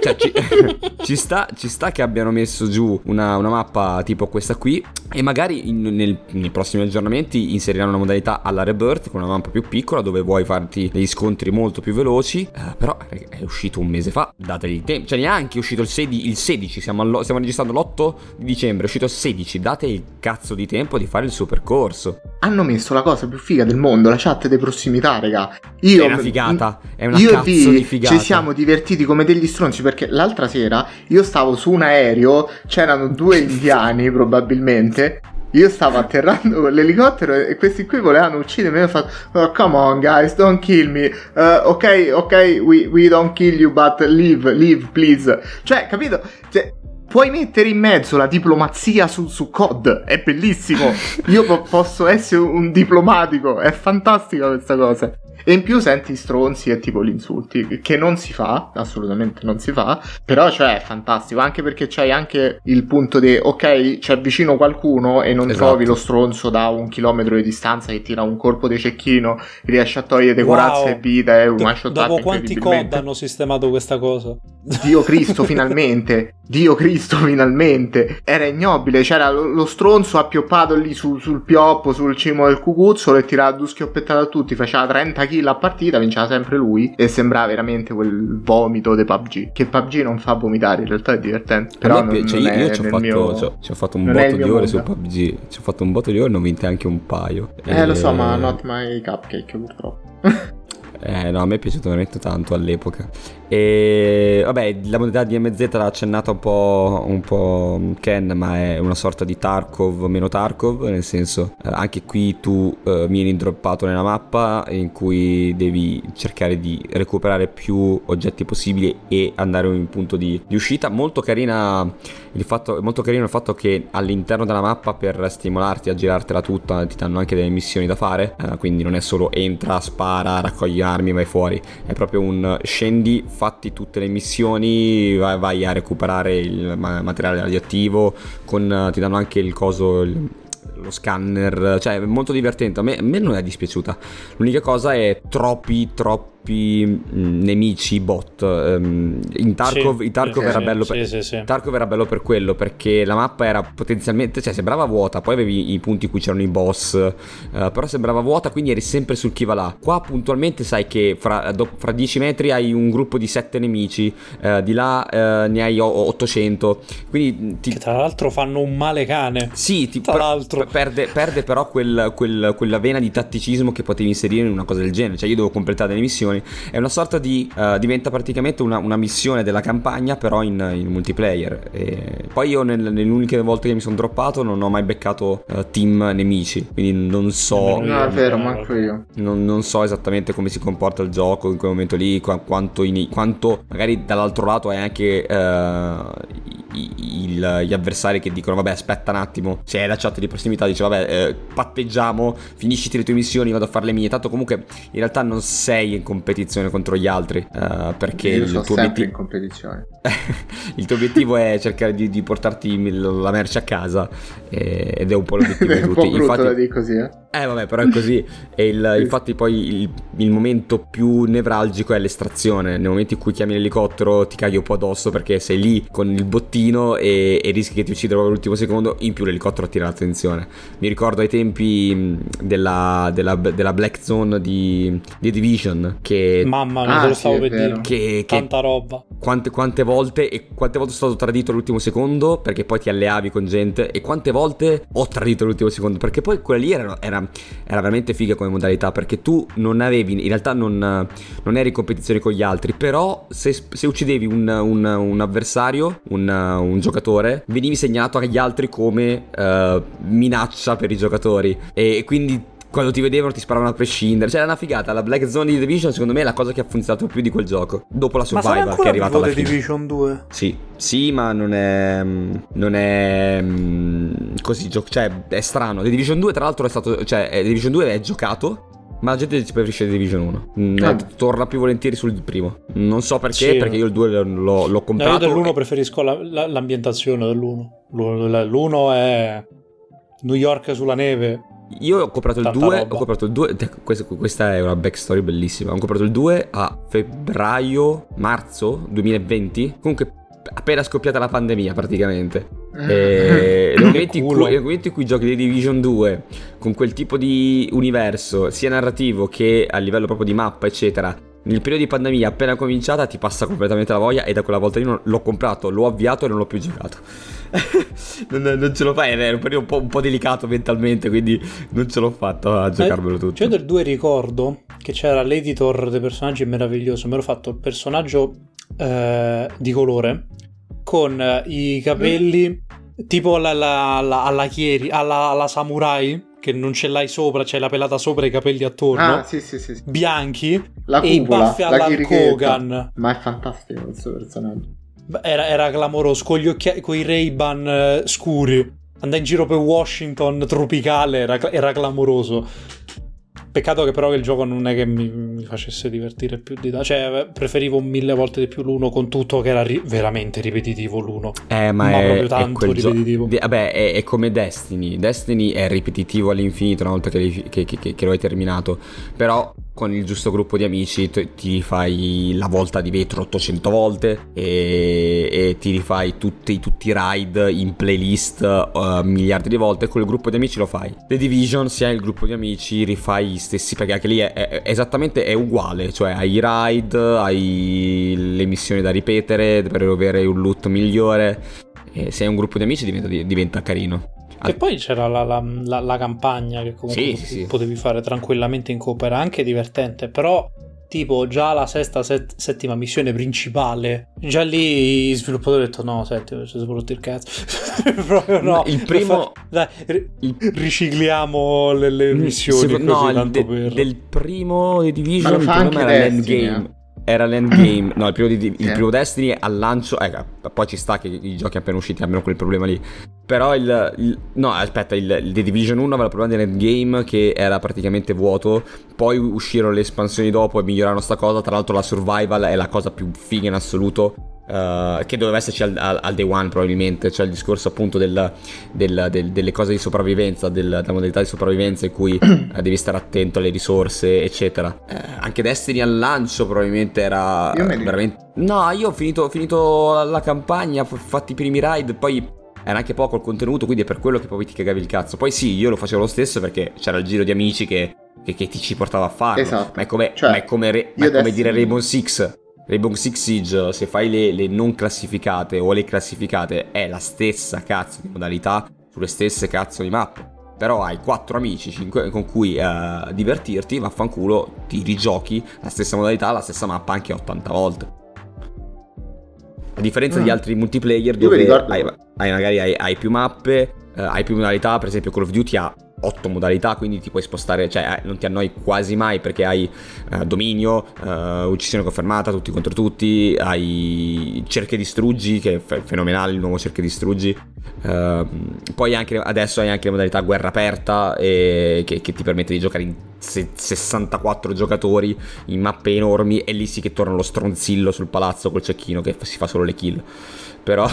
Speaker 4: cioè, ci, ci sta, ci sta che abbiano messo giù una, una mappa tipo questa qui e magari in- nel- nei prossimi aggiornamenti inseriranno una modalità alla Rebirth con una mappa più piccola dove vuoi farti degli scontri molto più veloci. eh, però è uscito un mese fa, dategli il tempo. Cioè neanche è uscito il 16, il 16 siamo, allo- stiamo registrando l'8 di dicembre, è uscito il 16, date il cazzo di tempo di fare il suo percorso.
Speaker 2: Hanno messo la cosa più figa del mondo, la chat di prossimità, raga. Io,
Speaker 4: È una figata, è una
Speaker 2: io
Speaker 4: cazzo di figata.
Speaker 2: Ci siamo divertiti come degli stronzi perché l'altra sera io stavo su un aereo, c'erano due indiani probabilmente. Io stavo atterrando con l'elicottero e questi qui volevano uccidermi. E ho fatto, oh, come on, guys, don't kill me. Uh, ok, ok, we, we don't kill you, but leave, leave, please. Cioè, capito? Cioè, Puoi mettere in mezzo la diplomazia su, su COD, è bellissimo. Io po- posso essere un diplomatico, è fantastica questa cosa. E in più senti stronzi e tipo gli insulti, che non si fa, assolutamente non si fa, però cioè è fantastico, anche perché c'hai anche il punto di, ok, c'è vicino qualcuno e non
Speaker 4: Esatto.
Speaker 2: trovi lo stronzo da un chilometro di distanza che tira un colpo di cecchino, riesce a togliere
Speaker 1: Wow.
Speaker 2: corazza e vita, è un
Speaker 1: Do- dopo quanti COD hanno sistemato questa cosa?
Speaker 2: Dio Cristo finalmente, Dio Cristo finalmente, era ignobile, c'era lo, lo stronzo appioppato lì su- sul pioppo, sul cimo del cucuzzolo e tirava due schioppettate a tutti, faceva 30 kill a partita, vinceva sempre lui e sembrava veramente quel vomito di PUBG, che PUBG non fa vomitare, in realtà è divertente, però non,
Speaker 4: piace,
Speaker 2: non
Speaker 4: io, io ci, ho fatto,
Speaker 2: mio-
Speaker 4: ci ho- ci ho fatto un
Speaker 2: non
Speaker 4: botto di ore su
Speaker 2: mondo.
Speaker 4: PUBG. Ci ho fatto un botto di ore e ne ho vinte anche un paio.
Speaker 2: Eh lo so,
Speaker 4: E-
Speaker 2: ma not my cupcake purtroppo.
Speaker 4: Eh, no, a me è piaciuto veramente tanto all'epoca. E vabbè, la modalità di MZ l'ha accennata un po', un po' Ken, ma è una sorta di Tarkov meno Tarkov, nel senso, eh, anche qui tu eh, vieni droppato nella mappa in cui devi cercare di recuperare più oggetti possibili e andare in un punto di, di uscita. Molto carina il fatto, molto carino il fatto che all'interno della mappa per stimolarti a girartela tutta ti danno anche delle missioni da fare, eh, quindi non è solo entra, spara, raccogli armi, vai fuori, è proprio un scendi, fatti tutte le missioni, vai, vai a recuperare il ma- materiale radioattivo, con, eh, ti danno anche il coso... il- lo scanner, cioè è molto divertente. A me, a me non è dispiaciuta. L'unica cosa è troppi, troppi troppi mh, nemici bot. Um, in Tarkov,
Speaker 1: Sì,
Speaker 4: in Tarkov
Speaker 2: sì,
Speaker 4: era
Speaker 2: sì,
Speaker 4: bello per... Tarkov era bello per quello perché la mappa era potenzialmente, cioè sembrava vuota, poi avevi i punti in cui c'erano i boss, eh, però sembrava vuota, quindi eri sempre sul chi va là. Qua puntualmente sai che fra, do- fra 10 metri hai un gruppo di 7 nemici, eh, di là eh, ne hai o- 800, quindi ti,
Speaker 1: Che tra l'altro fanno un male cane.
Speaker 4: sì, ti
Speaker 1: Tra
Speaker 4: per-
Speaker 1: l'altro.
Speaker 4: perde, perde però quel- quel- quella vena di tatticismo che potevi inserire in una cosa del genere. Cioè, io devo completare delle missioni. È una sorta di. eh, diventa praticamente una, una missione della campagna, però in, in multiplayer. E poi io, nel- nelle uniche volte che mi sono droppato, non ho mai beccato eh, team nemici. Quindi non so.
Speaker 2: No, è vero, manco io.
Speaker 4: Non, non so esattamente come si comporta il gioco in quel momento lì, qua- quanto, in- quanto magari dall'altro lato hai anche i- il- gli avversari che dicono vabbè aspetta un attimo, se hai la chat di prossimità dice vabbè eh, patteggiamo, finisciti le tue missioni, vado a fare le mie, tanto comunque in realtà non sei in competizione contro gli altri eh, perché
Speaker 2: io
Speaker 4: il tuo, obiettivo,
Speaker 2: in competizione.
Speaker 4: il tuo obiettivo è cercare di, di portarti la merce a casa eh, ed è un po' l'obiettivo di tutti. Infatti,
Speaker 2: da dire così, eh.
Speaker 4: eh vabbè, però è così. E il-
Speaker 2: Sì.
Speaker 4: infatti poi il, il momento più nevralgico è l'estrazione. Nel momento in cui chiami l'elicottero ti caghi un po' addosso perché sei lì con il bottino e, e rischi che ti uccidano all'ultimo secondo. In più l'elicottero attira l'attenzione. Mi ricordo ai tempi della, della- della Black Zone di, di Division che...
Speaker 1: Mamma mia,
Speaker 2: Ah,
Speaker 1: te lo
Speaker 2: sì,
Speaker 1: stavo
Speaker 2: è
Speaker 1: per dire.
Speaker 4: che, che
Speaker 1: Tanta roba.
Speaker 4: quante, quante volte e quante volte sono stato tradito all'ultimo secondo perché poi ti alleavi con gente e quante volte ho tradito all'ultimo secondo perché poi quella lì era, era, era veramente figa come modalità perché tu non avevi in realtà non, non eri in competizione con gli altri però se, se uccidevi un, un- un avversario un, un giocatore venivi segnalato agli altri come eh, minaccia per i giocatori e quindi quando ti vedevano ti sparavano a prescindere. Cioè, era una figata. La Black Zone di Division, secondo me, è la cosa che ha funzionato più di quel gioco. Dopo la Survival, che è arrivata alla
Speaker 1: The
Speaker 4: fine.
Speaker 1: Division 2?
Speaker 4: Sì, sì, ma non è. Non è. mm, Così, gio- cioè, è strano. The Division 2, tra l'altro, è stato. Cioè, eh, The Division 2 è giocato. Ma la gente si preferisce The Division 1. Mm,
Speaker 2: Ah.
Speaker 4: torna più volentieri sul primo. Non so perché,
Speaker 1: Sì.
Speaker 4: perché io il 2 l'ho, l'ho-
Speaker 1: No,
Speaker 4: comprato.
Speaker 1: io dell'uno
Speaker 4: e-
Speaker 1: preferisco la- la- l'ambientazione dell'uno. L'uno, l'uno è New York sulla neve.
Speaker 4: Io ho comprato il
Speaker 1: Tanta
Speaker 4: 2.
Speaker 1: roba.
Speaker 4: Ho comprato il 2. te- Questa, questa è una backstory bellissima. Ho comprato il 2 a febbraio, marzo 2020. Comunque, appena scoppiata la pandemia, praticamente. E nel, momento in cui, nel momento in cui giochi The Division 2 con quel tipo di universo, sia narrativo che a livello proprio di mappa, eccetera. Nel periodo di pandemia appena cominciata ti passa completamente la voglia e da quella volta lì non- l'ho comprato, l'ho avviato e non l'ho più giocato. non, non ce lo fai, era un periodo un po', un po' delicato mentalmente, quindi non ce l'ho fatto a giocarmelo tutto.
Speaker 1: Cioè, io del 2 ricordo che c'era l'editor dei personaggi meraviglioso. Mi ero fatto il personaggio eh, di colore con eh, i capelli tipo alla, alla, alla, alla Chieri, alla, alla Samurai, che non ce l'hai sopra, c'hai la pelata sopra e i capelli attorno.
Speaker 2: Ah, sì, sì, sì.
Speaker 1: Bianchi
Speaker 2: La
Speaker 1: e i
Speaker 2: cupola,
Speaker 1: baffi
Speaker 2: la
Speaker 1: alla. Kogan.
Speaker 2: Ma è fantastico questo personaggio.
Speaker 1: Era, era clamoroso, con gli occhi, con i Ray-Ban eh, scuri. Andai in giro per Washington tropicale, era, era clamoroso. Peccato che però il gioco non è che mi, mi facesse divertire più di tanto. Cioè, preferivo mille volte di più l'uno con tutto che era ri- veramente ripetitivo l'uno.
Speaker 4: Eh, ma,
Speaker 1: Ma
Speaker 4: è,
Speaker 1: proprio
Speaker 4: è
Speaker 1: tanto
Speaker 4: gio-
Speaker 1: ripetitivo.
Speaker 4: di- vabbè, è, è come Destiny. Destiny è ripetitivo all'infinito una volta che- che- che- che lo hai terminato. Però con il giusto gruppo di amici t- ti rifai la volta di vetro 800 volte e, e ti rifai tutti, tutti i raid in playlist eh, miliardi di volte. Con il gruppo di amici lo fai. The Division, se hai il gruppo di amici, rifai gli stessi. Perché anche lì è, è- esattamente è uguale. Cioè hai i raid, hai le missioni da ripetere per avere un loot migliore. E se hai un gruppo di amici diventa, diventa carino.
Speaker 1: Che poi c'era la, la- la- la campagna che comunque
Speaker 4: Sì,
Speaker 1: potevi,
Speaker 4: sì, sì.
Speaker 1: potevi fare tranquillamente in coop, era anche divertente, però tipo già la sesta, set- settima missione principale, già lì i sviluppatori hanno detto no, senti, ci siamo rotti il cazzo. Proprio no.
Speaker 4: Il primo-
Speaker 1: Dai, ri-
Speaker 4: Il-
Speaker 1: ricicliamo le, le missioni
Speaker 4: Secondo-
Speaker 1: così
Speaker 4: no,
Speaker 1: tanto
Speaker 4: de-
Speaker 1: per...
Speaker 4: del primo di Division
Speaker 2: Ma lo
Speaker 4: il
Speaker 2: fa
Speaker 4: problema
Speaker 2: anche
Speaker 4: era l'endgame. Era l'endgame, no, il primo, di, il primo Destiny al lancio, eh, poi ci sta che i giochi appena usciti abbiano quel problema lì. Però il, il- no, aspetta, il, il The Division 1 aveva il problema dell'endgame che era praticamente vuoto, poi uscirono le espansioni dopo e migliorarono sta cosa, tra l'altro la survival è la cosa più figa in assoluto. Uh, che doveva esserci al, al, al, day one probabilmente, cioè il discorso appunto del, del, del, delle cose di sopravvivenza, della modalità di sopravvivenza in cui uh, devi stare attento alle risorse, eccetera. Uh, anche Destiny al lancio probabilmente era veramente... No, io ho finito, ho finito la campagna, ho fatto i primi ride, poi era anche poco il contenuto, quindi è per quello che poi ti cagavi il cazzo. Poi sì, io lo facevo lo stesso perché c'era il giro di amici che, che, che ti ci portava a farlo.
Speaker 2: Esatto.
Speaker 4: Ma è come, cioè, ma è come, re, ma è come dire Rainbow Six Rainbow Six Siege, se fai le, le, non classificate o le classificate, è la stessa cazzo di modalità sulle stesse cazzo di mappe. Però hai quattro amici con cui uh, divertirti, vaffanculo, ti rigiochi la stessa modalità, la stessa mappa anche 80 volte. A differenza mm. di altri multiplayer dove hai, hai, magari hai, hai più mappe, uh, hai più modalità, per esempio Call of Duty ha 8 modalità, quindi ti puoi spostare, cioè eh, non ti annoi quasi mai perché hai uh, dominio, uh, uccisione confermata, tutti contro tutti, hai cerche distruggi, che è fenomenale il nuovo cerche distruggi. Uh, poi anche, adesso hai anche la modalità guerra aperta e, che, che, ti permette di giocare in 64 giocatori in mappe enormi e lì sì che torna lo stronzillo sul palazzo col cecchino che si fa solo le kill. Però,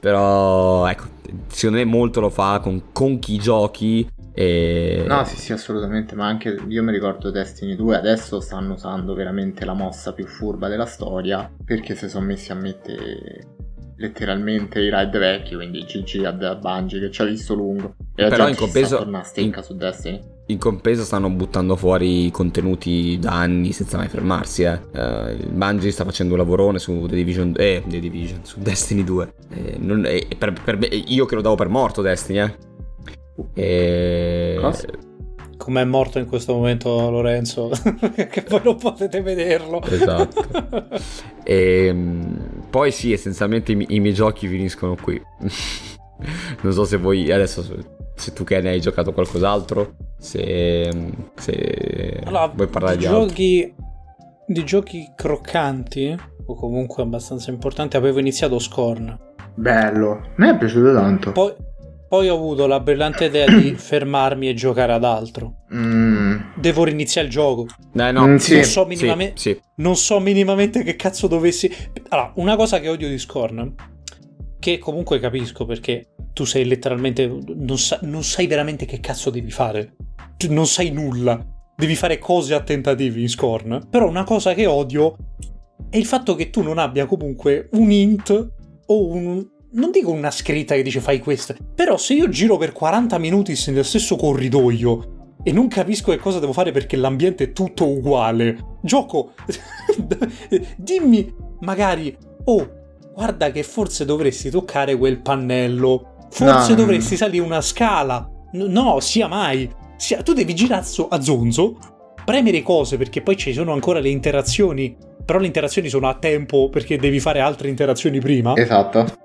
Speaker 4: però ecco, secondo me molto lo fa con, con chi giochi e...
Speaker 2: No, sì, sì, assolutamente, ma anche io mi ricordo Destiny 2, adesso stanno usando veramente la mossa più furba della storia, perché si sono messi a mettere letteralmente i ride vecchi, quindi GG a Bungie che ci ha visto lungo.
Speaker 4: E Però in compenso...
Speaker 2: in... su Destiny.
Speaker 4: In compenso stanno buttando fuori contenuti da anni senza mai fermarsi, eh. Uh, Bungie sta facendo un lavorone su The Division, eh, The Division, su Destiny 2. Eh, non, eh, per, per, io che lo davo per morto Destiny, eh.
Speaker 1: E... Come è morto in questo momento Lorenzo, che poi non potete vederlo.
Speaker 4: Esatto. e, ehm, poi sì, essenzialmente i, i miei giochi finiscono qui. non so se voi adesso se tu che ne hai giocato qualcos'altro, se, se
Speaker 1: allora, vuoi parlare di, di giochi di giochi croccanti o comunque abbastanza importanti avevo iniziato Scorn.
Speaker 2: Bello, mi è piaciuto tanto.
Speaker 1: Poi poi ho avuto la brillante idea di fermarmi e giocare ad altro. Mm. Devo riniziare il gioco.
Speaker 4: Eh, no. Mm, sì.
Speaker 1: non, so minimamente, sì, sì. non so minimamente che cazzo dovessi. Allora, una cosa che odio di Scorn, che comunque capisco perché tu sei letteralmente. Non, sa, non sai veramente che cazzo devi fare. Tu non sai nulla. Devi fare cose a tentativi in Scorn. Però una cosa che odio è il fatto che tu non abbia comunque un int o un, non dico una scritta che dice fai questo, però se io giro per 40 minuti nello stesso corridoio e non capisco che cosa devo fare perché l'ambiente è tutto uguale, gioco, dimmi magari, oh, guarda che forse dovresti toccare quel pannello, forse no. dovresti salire una scala, no, sia mai, sia... tu devi girare a zonzo, premere cose perché poi ci sono ancora le interazioni, però le interazioni sono a tempo perché devi fare altre interazioni prima.
Speaker 2: Esatto.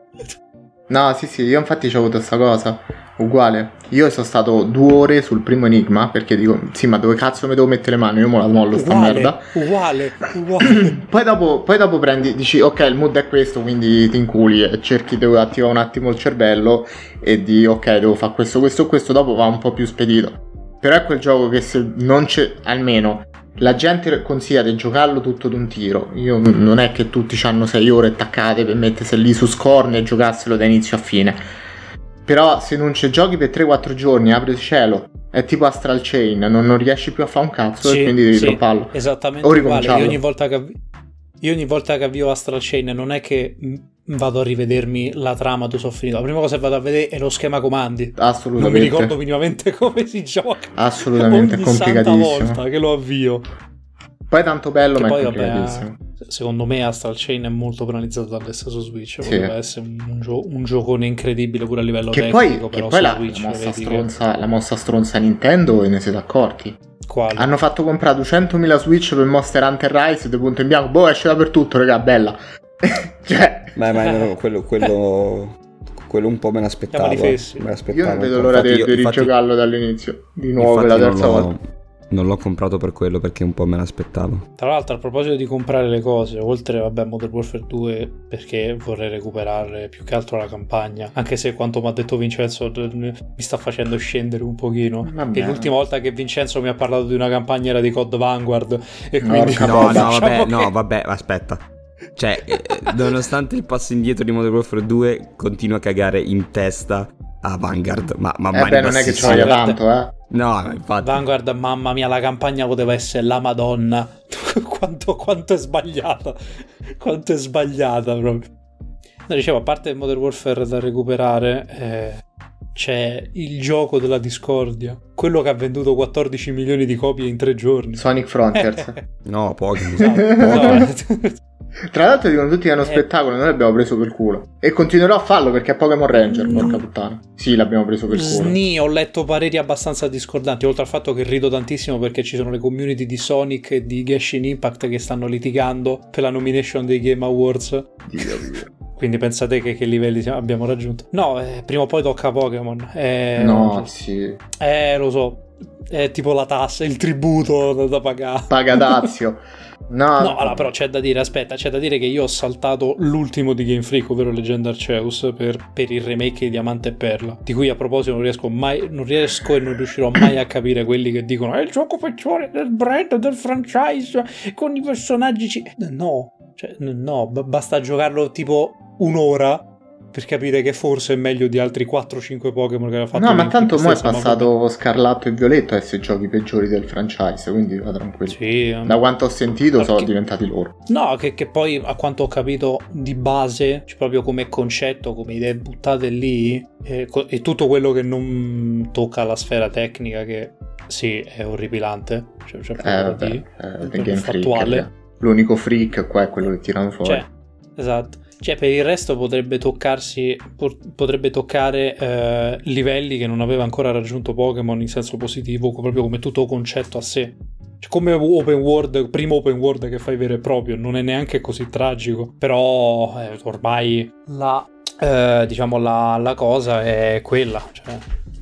Speaker 2: No, sì, sì, io infatti ho avuto questa cosa. Uguale. Io sono stato due ore sul primo enigma perché dico, sì, ma dove cazzo mi devo mettere le mani? Io me la mollo sta
Speaker 1: uguale,
Speaker 2: merda.
Speaker 1: Uguale, uguale.
Speaker 2: poi, dopo, poi dopo prendi, dici, ok, il mood è questo, quindi ti inculi e cerchi di attivare un attimo il cervello e di, ok, devo fare questo, questo, questo, dopo va un po' più spedito. Però è quel gioco che se non c'è, almeno la gente consiglia di giocarlo tutto d'un tiro. Io non è che tutti hanno 6 ore attaccate per mettersi lì su scorn e giocarselo da inizio a fine. Però se non c'è giochi per 3-4 giorni, apri il cielo. È tipo Astral Chain, non, non riesci più a fare un cazzo sì, e quindi devi sì, dropparlo.
Speaker 1: Esattamente o uguale. Io ogni volta che io ogni volta che avvio Astral Chain non è che vado a rivedermi la trama dove sono finito. La prima cosa che vado a vedere è lo schema comandi.
Speaker 2: Assolutamente.
Speaker 1: Non mi ricordo minimamente come si gioca.
Speaker 2: Assolutamente,
Speaker 1: Ogni
Speaker 2: è complicatissimo.
Speaker 1: volta che lo avvio.
Speaker 2: Poi è tanto bello,
Speaker 1: che
Speaker 2: ma
Speaker 1: poi,
Speaker 2: è complicatissimo.
Speaker 1: Vabbè, secondo me Astral Chain è molto penalizzato dall'essere su Switch. Sì. Potrebbe essere un, gio- un giocone incredibile pure a livello
Speaker 2: che
Speaker 1: tecnico.
Speaker 2: Poi, che poi la,
Speaker 1: Switch,
Speaker 2: la, mossa stronza, la mossa stronza Nintendo, ve ne siete accorti?
Speaker 1: Quale?
Speaker 2: Hanno fatto comprare 200.000 Switch per Monster Hunter Rise, due punto in bianco. Boh, esce dappertutto, raga, bella. cioè...
Speaker 4: Ma, ma no, quello, quello, quello, un po' me l'aspettavo. Me
Speaker 2: l'aspettavo io non vedo l'ora di, di rigiocarlo dall'inizio, di nuovo la terza volta
Speaker 4: non l'ho comprato per quello perché un po' me l'aspettavo.
Speaker 1: Tra l'altro, a proposito di comprare le cose, oltre a Modern Warfare 2, perché vorrei recuperare più che altro la campagna, anche se quanto mi ha detto Vincenzo mi sta facendo scendere un pochino. Vabbè. E l'ultima volta che Vincenzo mi ha parlato di una campagna era di COD Vanguard e quindi
Speaker 4: no, no, no, vabbè, che... no, vabbè, aspetta. Cioè, eh, nonostante il passo indietro di Modern Warfare 2, continua a cagare in testa a Vanguard. Ma, ma
Speaker 2: eh beh, non è che ci voglia tanto, eh.
Speaker 4: No, infatti.
Speaker 1: Vanguard, mamma mia, la campagna poteva essere la Madonna. quanto, quanto, è sbagliata. Quanto è sbagliata proprio. No, dicevo, a parte il Modern Warfare da recuperare, eh, c'è il gioco della discordia. Quello che ha venduto 14 milioni di copie in tre giorni.
Speaker 2: Sonic Frontiers.
Speaker 4: no, pochi.
Speaker 2: Esatto. No. Tra l'altro dicono tutti che è uno eh. spettacolo, noi l'abbiamo preso per culo. E continuerò a farlo perché è Pokémon Ranger, mm. porca puttana. Sì, l'abbiamo preso per culo.
Speaker 1: Sni, ho letto pareri abbastanza discordanti, oltre al fatto che rido tantissimo perché ci sono le community di Sonic e di Genshin Impact che stanno litigando per la nomination dei Game Awards. Dio mio. Quindi pensate che, che livelli abbiamo raggiunto? No, eh, prima o poi tocca Pokémon.
Speaker 2: Eh, no, sì.
Speaker 1: Eh, lo so. È tipo la tassa, il tributo da, da pagare.
Speaker 2: Paga Dazio.
Speaker 1: No, no allora, però c'è da dire, aspetta, c'è da dire che io ho saltato l'ultimo di Game Freak, ovvero Legend Arceus, per, per, il remake di Diamante e Perla, di cui a proposito non riesco mai, non riesco e non riuscirò mai a capire quelli che dicono è il gioco peggiore del brand, del franchise, con i personaggi... C-". No, cioè, no, basta giocarlo tipo un'ora per capire che forse è meglio di altri 4-5 Pokémon che aveva fatto.
Speaker 2: No, ma tanto mo è passato Scarlatto e Violetto a essere giochi peggiori del franchise, quindi va tranquillo. Sì, da quanto ho sentito perché... sono diventati loro.
Speaker 1: No, che, che, poi a quanto ho capito di base, cioè proprio come concetto, come idee buttate lì, è, è tutto quello che non tocca la sfera tecnica che sì, è orripilante. Cioè, cioè
Speaker 2: eh, vabbè, di, eh, fattuale. L'unico freak qua è quello che tirano fuori.
Speaker 1: Cioè, esatto. Cioè, per il resto potrebbe toccarsi, potrebbe toccare eh, livelli che non aveva ancora raggiunto Pokémon in senso positivo, proprio come tutto concetto a sé. Cioè, come open world, primo open world che fai vero e proprio, non è neanche così tragico. Però eh, ormai la, eh, diciamo, la, la, cosa è quella. Cioè,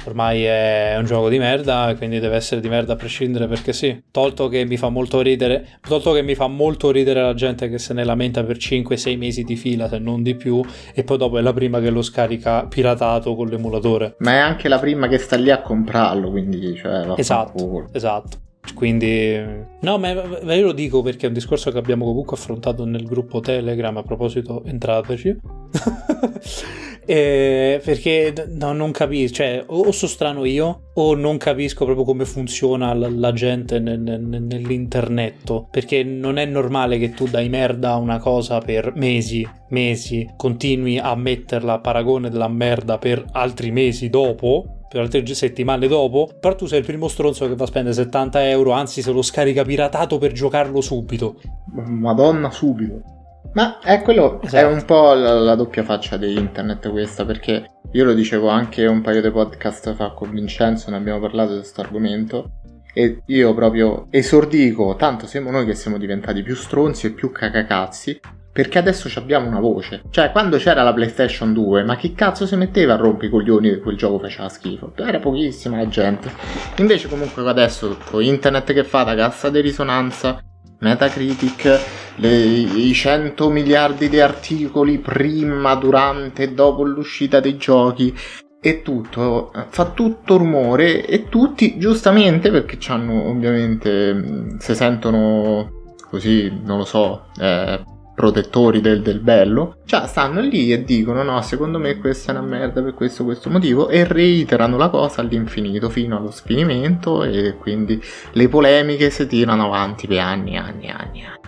Speaker 1: ormai è un gioco di merda, quindi deve essere di merda a prescindere perché sì. Tolto che mi fa molto ridere, tolto che mi fa molto ridere la gente che se ne lamenta per 5-6 mesi di fila, se non di più, e poi dopo è la prima che lo scarica piratato con l'emulatore.
Speaker 2: Ma è anche la prima che sta lì a comprarlo, quindi cioè,
Speaker 1: Esatto, esatto. Quindi, no, ma io lo dico perché è un discorso che abbiamo comunque affrontato nel gruppo Telegram. A proposito, entrateci. Eh, perché no, non capisco, cioè o, so strano io o non capisco proprio come funziona la, la gente nel, nel, nell'internet. Perché non è normale che tu dai merda a una cosa per mesi, mesi, continui a metterla a paragone della merda per altri mesi dopo per altre settimane dopo, però tu sei il primo stronzo che va a spendere 70 euro, anzi se lo scarica piratato per giocarlo subito.
Speaker 2: Madonna, subito. Ma è quello, esatto. è un po' la, la, doppia faccia di internet questa, perché io lo dicevo anche un paio di podcast fa con Vincenzo, ne abbiamo parlato di questo argomento, e io proprio esordico, tanto siamo noi che siamo diventati più stronzi e più cacacazzi, perché adesso abbiamo una voce. Cioè, quando c'era la PlayStation 2, ma chi cazzo si metteva a rompere i coglioni che quel gioco faceva schifo? Era pochissima la gente. Invece, comunque, adesso con internet che fa da cassa di risonanza, Metacritic, le, i 100 miliardi di articoli prima, durante e dopo l'uscita dei giochi. E tutto, fa tutto rumore e tutti giustamente perché hanno ovviamente si sentono così, non lo so, eh, protettori del, del, bello, cioè stanno lì e dicono no, secondo me questa è una merda per questo questo motivo e reiterano la cosa all'infinito fino allo sfinimento e quindi le polemiche si tirano avanti per anni, anni, anni, anni.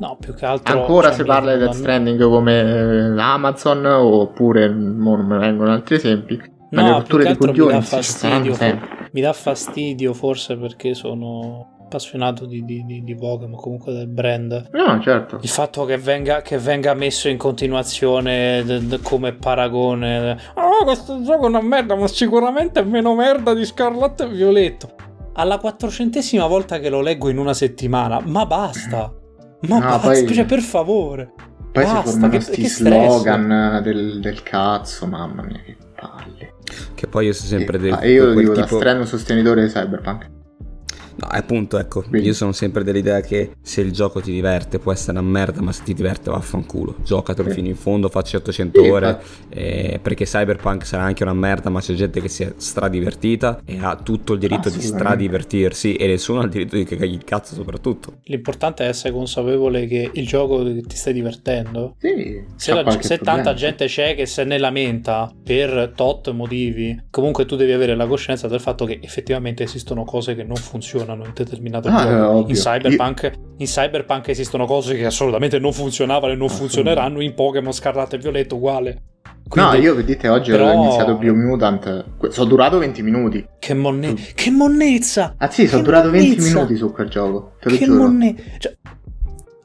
Speaker 1: No, più che altro...
Speaker 2: Ancora cioè, si parla di Death Stranding come eh, Amazon oppure, non me ne vengono altri esempi, ma no, le rotture di coglioni mi dà fastidio,
Speaker 1: mi dà fastidio forse perché sono appassionato di, di, di, di Pokémon, comunque del brand.
Speaker 2: No, certo.
Speaker 1: Il fatto che venga, che venga messo in continuazione de, de, come paragone. Oh, questo gioco è una merda, ma sicuramente è meno merda di Scarlatto e Violetto. Alla quattrocentesima volta che lo leggo in una settimana, ma basta. Ma no, basta, poi... cioè, per favore.
Speaker 2: Poi basta, si formano questi slogan del, del, cazzo, mamma mia, che palle.
Speaker 4: Che poi io sono sempre detto.
Speaker 2: Io lo dico tipo... da strano sostenitore di Cyberpunk.
Speaker 4: No, appunto, ecco,
Speaker 2: Quindi.
Speaker 4: io sono sempre dell'idea che se il gioco ti diverte può essere una merda, ma se ti diverte vaffanculo. Giocatelo
Speaker 2: Sì.
Speaker 4: fino in fondo, facci 800
Speaker 2: Sì,
Speaker 4: ore, eh, perché Cyberpunk sarà anche una merda, ma c'è gente che si è stradivertita e ha tutto il diritto di stradivertirsi e nessuno ha il diritto di cagare il cazzo soprattutto.
Speaker 1: L'importante è essere consapevole che il gioco ti stai divertendo.
Speaker 2: Sì,
Speaker 1: Se, la- se tanta gente c'è che se ne lamenta per tot motivi, comunque tu devi avere la coscienza del fatto che effettivamente esistono cose che non funzionano in determinato
Speaker 2: Ah,
Speaker 1: gioco.
Speaker 2: eh.
Speaker 1: In Cyberpunk, in Cyberpunk esistono cose che assolutamente non funzionavano e non
Speaker 2: Assolutamente.
Speaker 1: funzioneranno in Pokémon Scarlatto e Violetto uguale.
Speaker 2: No,
Speaker 1: Quindi,
Speaker 2: io vedete oggi
Speaker 1: però-
Speaker 2: ho iniziato Biomutant. Sono durato 20 minuti.
Speaker 1: Che, monne- che monnezza!
Speaker 2: Ah sì, sono durato 20
Speaker 1: monnezza!
Speaker 2: minuti su quel gioco. Te lo
Speaker 1: Che
Speaker 2: giuro.
Speaker 1: monne... Cioè,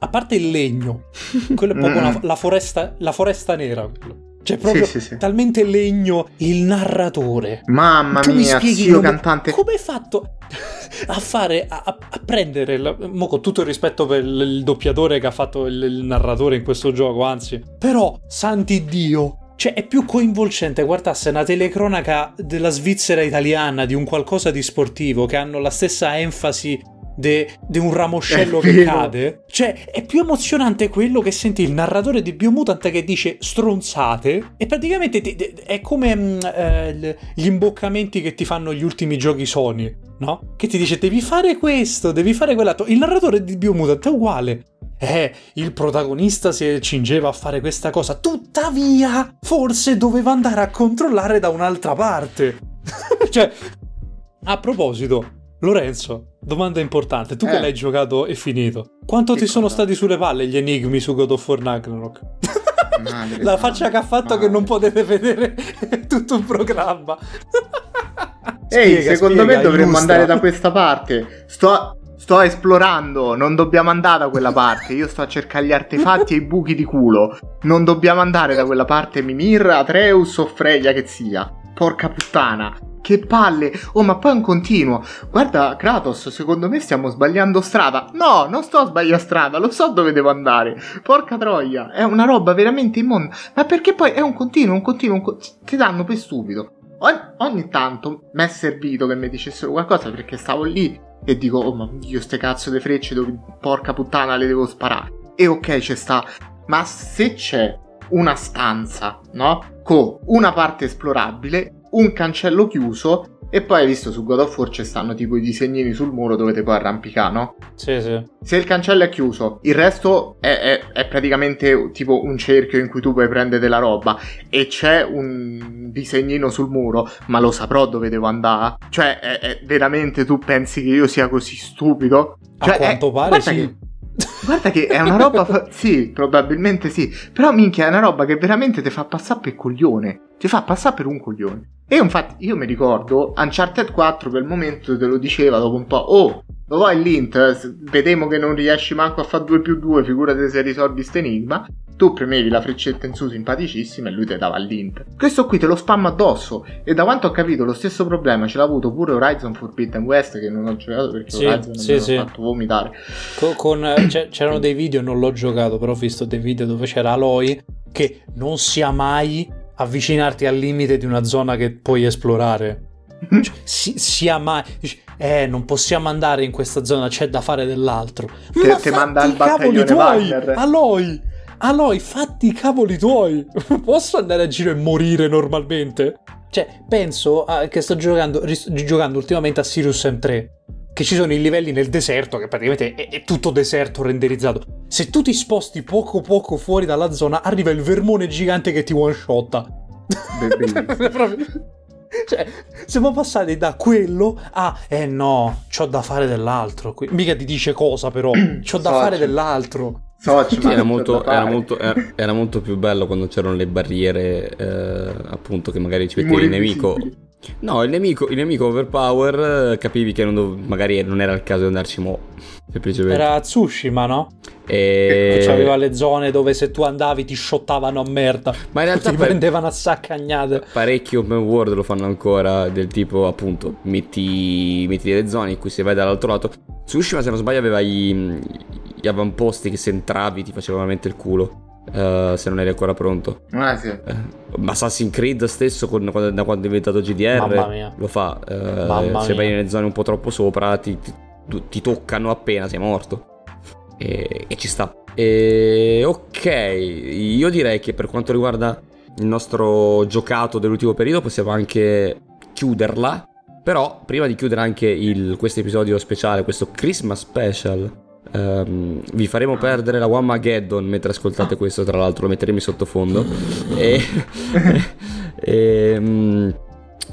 Speaker 1: a parte il legno, quello è proprio
Speaker 2: Mm.
Speaker 1: una- la, foresta, la foresta nera. quello. Cioè, proprio
Speaker 2: Sì, sì, sì.
Speaker 1: talmente legno il narratore.
Speaker 2: Mamma
Speaker 1: Tu mi
Speaker 2: mia,
Speaker 1: spieghi
Speaker 2: zio
Speaker 1: come,
Speaker 2: cantante.
Speaker 1: come hai fatto a fare a, a- prendere il- mo con tutto il rispetto per il, il doppiatore che ha fatto il, il narratore in questo gioco anzi però santi dio cioè è più coinvolgente guardasse una telecronaca della Svizzera italiana di un qualcosa di sportivo che hanno la stessa enfasi di un ramoscello che cade. Cioè è più emozionante quello che senti il narratore di Biomutant che dice stronzate e praticamente ti- è come mm, eh, gli imboccamenti che ti fanno gli ultimi giochi Sony no? che ti dice devi fare questo devi fare quell'altro. Il narratore di Biomutant è uguale. Eh, il protagonista si cingeva a fare questa cosa, tuttavia, forse doveva andare a controllare da un'altra parte. cioè, a proposito, Lorenzo, domanda importante, tu che
Speaker 2: Eh.
Speaker 1: l'hai giocato e finito, quanto
Speaker 2: Che
Speaker 1: ti sono
Speaker 2: cosa?
Speaker 1: stati sulle palle gli enigmi su God of War Ragnarok? La faccia che ha fatto che
Speaker 2: madre.
Speaker 1: non potete vedere tutto un programma.
Speaker 2: Ehi,
Speaker 1: Spiega,
Speaker 2: secondo
Speaker 1: spiega,
Speaker 2: me dovremmo
Speaker 1: illustra.
Speaker 2: andare da questa parte. Sto, sto esplorando, non dobbiamo andare da quella parte. Io sto a cercare gli artefatti e i buchi di culo. Non dobbiamo andare da quella parte Mimir, Atreus o Freya che sia. Porca puttana. Che palle! Oh, ma poi è un continuo. Guarda, Kratos, secondo me stiamo sbagliando strada. No, non sto sbagliando strada, lo so dove devo andare. Porca troia, è una roba veramente immonda. Ma perché poi è un continuo, un continuo, un co- ti danno per stupido. Ogni, ogni tanto mi è servito che mi dicessero qualcosa perché stavo lì e dico, oh ma io ste cazzo di frecce dove porca puttana le devo sparare. E ok, ci sta. Ma se c'è una stanza, no? Con una parte esplorabile, un cancello chiuso e poi hai visto su God of War ci stanno tipo i disegnini sul muro dove ti puoi arrampicare, no?
Speaker 1: Sì, sì.
Speaker 2: Se il cancello è chiuso, il resto è, è- è praticamente tipo un cerchio in cui tu puoi prendere della roba e c'è un disegnino sul muro, ma lo saprò dove devo andare? Cioè, è, veramente tu pensi che io sia così stupido? Cioè,
Speaker 1: A quanto pare sì.
Speaker 2: che- Guarda che è una roba. fa- sì, probabilmente sì. Però minchia, è una roba che veramente ti fa passare per coglione. Ti fa passare per un coglione. E infatti, io mi ricordo Uncharted 4 per il momento te lo diceva dopo un po'. Oh, lo vuoi l'int? Vedemo che non riesci manco a fare 2 più 2. Figurati se risolvi sto enigma. Tu premevi la freccetta in su simpaticissima e lui ti dava l'int. Questo qui te lo spamma addosso. E da quanto ho capito, lo stesso problema ce l'ha avuto pure Horizon Forbidden West. Che non ho giocato perché
Speaker 1: Sì,
Speaker 2: Horizon
Speaker 1: sì,
Speaker 2: mi ha
Speaker 1: sì.
Speaker 2: fatto vomitare.
Speaker 1: Co- con, eh, c'è- c'erano dei video, non l'ho giocato, però ho visto dei video dove c'era Aloy che non sia mai avvicinarti al limite di una zona che puoi esplorare. Cioè, si- sia mai. Eh, non possiamo andare in questa zona, c'è da fare dell'altro.
Speaker 2: Te-
Speaker 1: Ma
Speaker 2: te manda al
Speaker 1: i cavoli
Speaker 2: battaglione
Speaker 1: tuoi,
Speaker 2: Wagner.
Speaker 1: Aloy! Aloy, fatti i cavoli tuoi! Posso andare a giro e morire normalmente? Cioè, penso a- che sto giocando, ris- giocando ultimamente a Sirius M3 che ci sono i livelli nel deserto, che praticamente è, è tutto deserto renderizzato. Se tu ti sposti poco poco fuori dalla zona, arriva il vermone gigante che ti one-shotta.
Speaker 2: Be- bellissimo.
Speaker 1: Cioè, siamo passati da quello a eh no, c'ho da fare dell'altro. Qui- Mica ti dice cosa, però. C'ho da
Speaker 2: So,
Speaker 1: fare
Speaker 2: c'è-
Speaker 1: dell'altro.
Speaker 2: So, ci
Speaker 4: Sì, era, molto, era, molto, era- era molto più bello quando c'erano le barriere, eh, appunto, che magari ci mettevi il nemico.
Speaker 2: invisibili.
Speaker 4: No, il nemico, il nemico overpower, eh, capivi che non dov- magari non era il caso di andarci mo. Semplicemente.
Speaker 1: Era Tsushima, no?
Speaker 4: E...
Speaker 1: Che c'aveva le zone dove se tu andavi ti shottavano a merda.
Speaker 4: Ma in realtà
Speaker 1: ti
Speaker 4: pa-
Speaker 1: prendevano a saccagnate.
Speaker 4: parecchi open world lo fanno ancora, del tipo appunto, metti, metti delle zone in cui se vai dall'altro lato. Tsushima, se non sbaglio, aveva i- gli avamposti che se entravi ti faceva veramente il culo. Eh, se non eri ancora pronto.
Speaker 2: Ah, sì.
Speaker 4: Eh, ma Assassin's Creed stesso, con- quando- da quando è diventato GDR,
Speaker 1: Mamma mia.
Speaker 4: lo fa.
Speaker 1: Mamma
Speaker 4: se vai nelle zone un po' troppo sopra, ti, ti- ti toccano appena sei morto. E, e ci sta. E, ok, io direi che per quanto riguarda il nostro giocato dell'ultimo periodo possiamo anche chiuderla. Però prima di chiudere anche questo episodio speciale, questo Christmas special, um, vi faremo perdere la One Mageddon mentre ascoltate questo, tra l'altro lo metteremo in sottofondo. e, e um,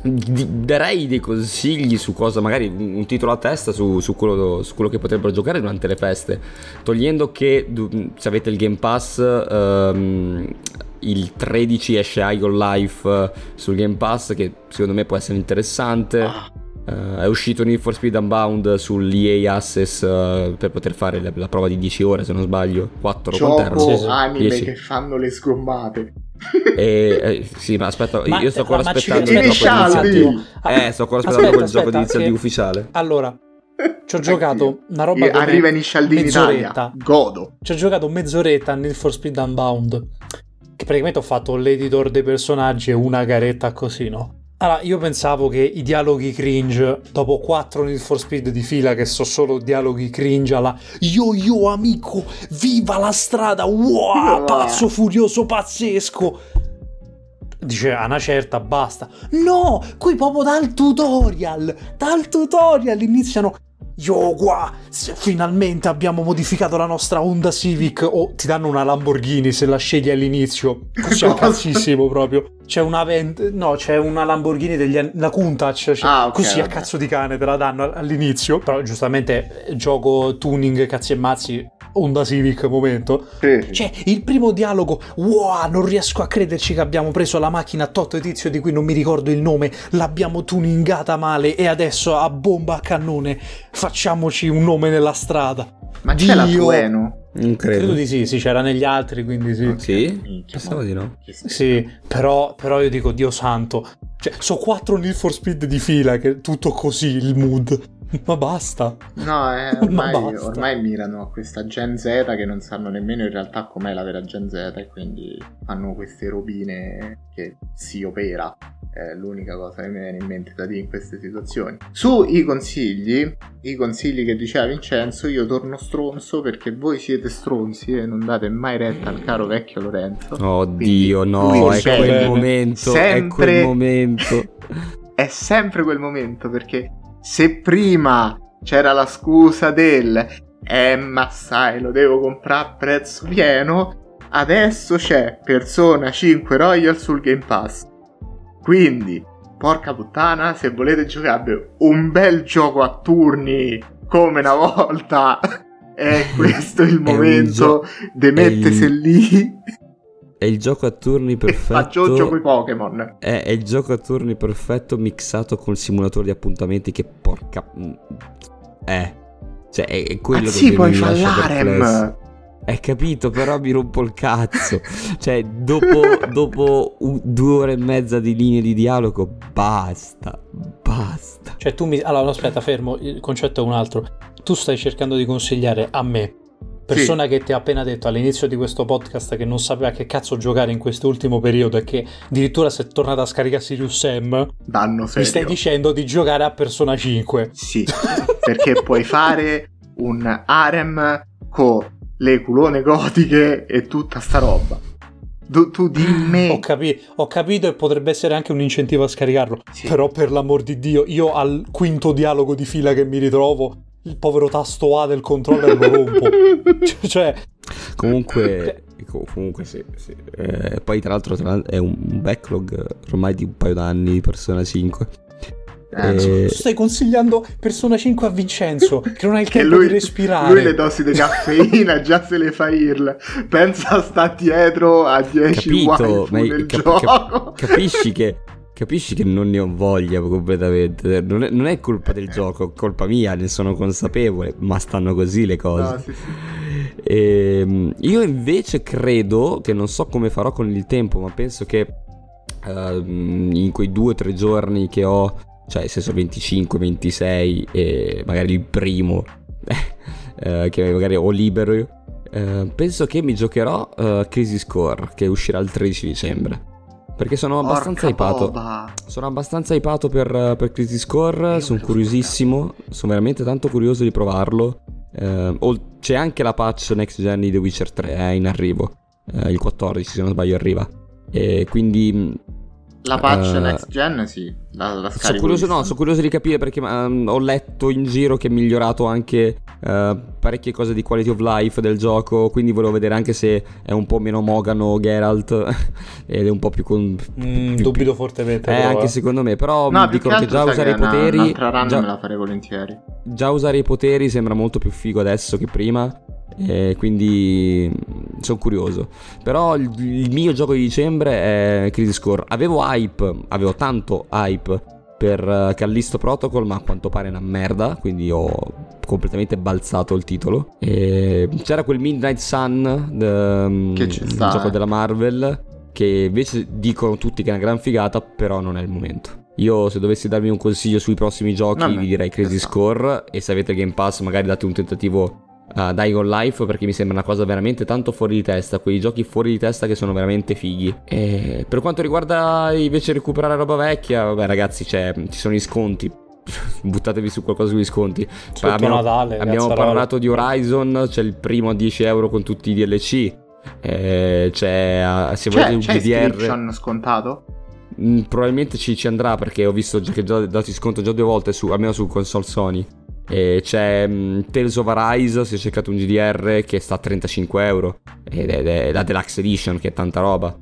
Speaker 4: darei dei consigli su cosa, magari un titolo a testa su, su, quello, su, quello, che potrebbero giocare durante le feste. Togliendo che se avete il Game Pass, um, il 13 esce Igon Life uh, sul Game Pass, che secondo me può essere interessante. Uh, è uscito Need for Speed Unbound sull'EA Access uh, per poter fare la, la, prova di 10 ore, se non sbaglio. 4
Speaker 2: Gioco anime 10. che fanno le sgommate.
Speaker 4: E, eh, sì, ma aspetta, ma, io sto ancora
Speaker 2: ma
Speaker 4: aspettando
Speaker 2: il gioco
Speaker 4: Eh, sto ancora aspettando aspetta, quel gioco di iniziativa ufficiale.
Speaker 1: Allora, ci ho giocato una roba come
Speaker 2: arriva in Ishaldini in Italia. Godo.
Speaker 1: Ci ho giocato mezz'oretta nel For Speed Unbound. Che praticamente ho fatto l'editor dei personaggi e una garetta così, no? Allora, io pensavo che i dialoghi cringe, dopo 4 Need for Speed di fila, che so solo dialoghi cringe alla yo yo amico, viva la strada, wow, pazzo furioso, pazzesco. Dice a una certa basta. No, qui proprio dal tutorial, dal tutorial iniziano Yo, qua, finalmente abbiamo modificato la nostra Honda Civic. O oh, ti danno una Lamborghini se la scegli all'inizio. Così cazzissimo proprio. C'è una vent- no, c'è una Lamborghini degli anni. La Countach. Cioè, ah, okay, così okay. a cazzo di cane te la danno all'inizio. Però giustamente gioco tuning, cazzi e mazzi. Honda Civic momento. Sì. Cioè, il primo dialogo, wow, non riesco a crederci che abbiamo preso la macchina Toto Tizio di cui non mi ricordo il nome, l'abbiamo tuningata male e adesso a bomba a cannone facciamoci un nome nella strada.
Speaker 2: Ma Dio. c'è la Tueno?
Speaker 1: Non credo. credo di sì, sì, c'era negli altri, quindi sì.
Speaker 4: Sì? Pensavo di no.
Speaker 1: Sì, però, però io dico, Dio santo. Cioè, so quattro Need for Speed di fila, che è tutto così il mood. Ma basta.
Speaker 2: No, eh, ormai, basta. ormai, mirano a questa Gen Z che non sanno nemmeno in realtà com'è la vera Gen Z e quindi fanno queste robine che si opera. È l'unica cosa che mi viene in mente da dire in queste situazioni. Sui consigli, i consigli che diceva Vincenzo, io torno stronzo perché voi siete stronzi e non date mai retta al caro vecchio Lorenzo.
Speaker 4: Oddio, no, è quel momento, sempre... è quel momento.
Speaker 2: è sempre quel momento perché se prima c'era la scusa del eh ma sai lo devo comprare a prezzo pieno adesso c'è Persona 5 Royal sul Game Pass. Quindi porca puttana se volete giocare un bel gioco a turni come una volta è questo il momento di mettersi il... lì
Speaker 4: è il gioco a turni perfetto.
Speaker 2: Faccio gioco i Pokémon.
Speaker 4: È, è, il gioco a turni perfetto mixato con il simulatore di appuntamenti che porca. È. Cioè, è, è quello ah, che
Speaker 2: sì, puoi fare l'harem.
Speaker 4: Hai capito, però mi rompo il cazzo. cioè, dopo, dopo un, due ore e mezza di linee di dialogo, basta. Basta.
Speaker 1: Cioè, tu mi. Allora, aspetta, fermo. Il concetto è un altro. Tu stai cercando di consigliare a me persona sì. che ti ha appena detto all'inizio di questo podcast che non sapeva che cazzo giocare in quest'ultimo periodo e che addirittura si è tornata a scaricare Sirius Sam,
Speaker 2: Danno serio.
Speaker 1: mi stai dicendo di giocare a Persona 5.
Speaker 2: Sì, perché puoi fare un harem con le culone gotiche e tutta sta roba. Tu, tu dimmi.
Speaker 1: Ho, capi- ho, capito e potrebbe essere anche un incentivo a scaricarlo. Sì. Però, per l'amor di Dio, io al quinto dialogo di fila che mi ritrovo il povero tasto A del controller lo rompo. cioè...
Speaker 4: Comunque... Comunque sì, sì. Eh, poi tra l'altro, tra l'altro è un backlog ormai di un paio d'anni di Persona 5.
Speaker 1: Eh, eh, stai consigliando Persona 5 a Vincenzo che non hai il tempo
Speaker 2: lui,
Speaker 1: di respirare.
Speaker 2: Lui le dosi di caffeina già se le fa IRL. Pensa sta dietro a 10 Capito, ma nel cap- gioco. Cap-
Speaker 4: capisci che Capisci che non ne ho voglia completamente. Non è, non è, colpa del gioco, è colpa mia, ne sono consapevole, ma stanno così le cose. No, sì, sì. E, ehm, io invece credo che non so come farò con il tempo, ma penso che uh, in quei due o tre giorni che ho, cioè nel senso 25, 26 e magari il primo, uh, che magari ho libero, uh, penso che mi giocherò Crisis Core che uscirà il 13 dicembre. Perché sono abbastanza
Speaker 2: boba.
Speaker 4: Sono abbastanza hypato per, per Crisis Core, sono curiosissimo, sono veramente tanto curioso di provarlo. Eh, c'è anche la patch next gen di The Witcher 3 eh, in arrivo, Eh, il 14 se non sbaglio arriva. E quindi
Speaker 2: La patch
Speaker 4: Eh,
Speaker 2: next gen, sì. La, la
Speaker 4: sono curioso, no, sono curioso di capire perché ehm, ho letto in giro che è migliorato anche eh, parecchie cose di quality of life del gioco, quindi volevo vedere anche se è un po' meno Mogano Geralt ed è un po' più con...
Speaker 1: Mm,
Speaker 4: più-
Speaker 1: dubito fortemente.
Speaker 4: Eh,
Speaker 1: però,
Speaker 4: anche
Speaker 1: eh.
Speaker 4: secondo me, però
Speaker 2: No,
Speaker 4: mi
Speaker 2: più
Speaker 4: dicono
Speaker 2: che
Speaker 4: che già usare i
Speaker 2: che una-
Speaker 4: poteri...
Speaker 2: Un'altra run
Speaker 4: già-
Speaker 2: me la farei volentieri.
Speaker 4: già usare i poteri sembra molto più figo adesso che prima. E quindi sono curioso. Però il, il mio gioco di dicembre è Crisis Core. Avevo hype, avevo tanto hype per eh, Callisto Protocol, ma a quanto pare è una merda. Quindi ho completamente balzato il titolo. E c'era quel Midnight Sun, de-
Speaker 2: Che ci
Speaker 4: il
Speaker 2: sta,
Speaker 4: gioco
Speaker 2: eh.
Speaker 4: della Marvel. Che invece dicono tutti che è una gran figata, però non è il momento. Io se dovessi darmi un consiglio sui prossimi giochi
Speaker 2: Vabbè,
Speaker 4: vi direi Crisis
Speaker 2: ci sta.
Speaker 4: Core e se avete Game Pass magari date un tentativo a Dying on Life perché mi sembra una cosa veramente tanto fuori di testa, quei giochi fuori di testa che sono veramente fighi. E per quanto riguarda invece recuperare roba vecchia, vabbè ragazzi, c'è- ci sono gli sconti. Buttatevi su qualcosa sugli sconti.
Speaker 1: Sotto
Speaker 4: abbiamo
Speaker 1: Natale,
Speaker 4: abbiamo parlato di Horizon, c'è il primo a 10 euro con tutti i DLC. Eh, c'è eh, se volete
Speaker 2: C'è,
Speaker 4: un
Speaker 2: c'è
Speaker 4: GDR
Speaker 2: scontato?
Speaker 4: Mm, probabilmente ci, ci andrà perché ho visto già che già dato sconto già due volte su, almeno su console Sony. E c'è mm, Tales of Arise, se cercate un GDR che sta a 35 euro ed è, è la Deluxe Edition che è tanta roba.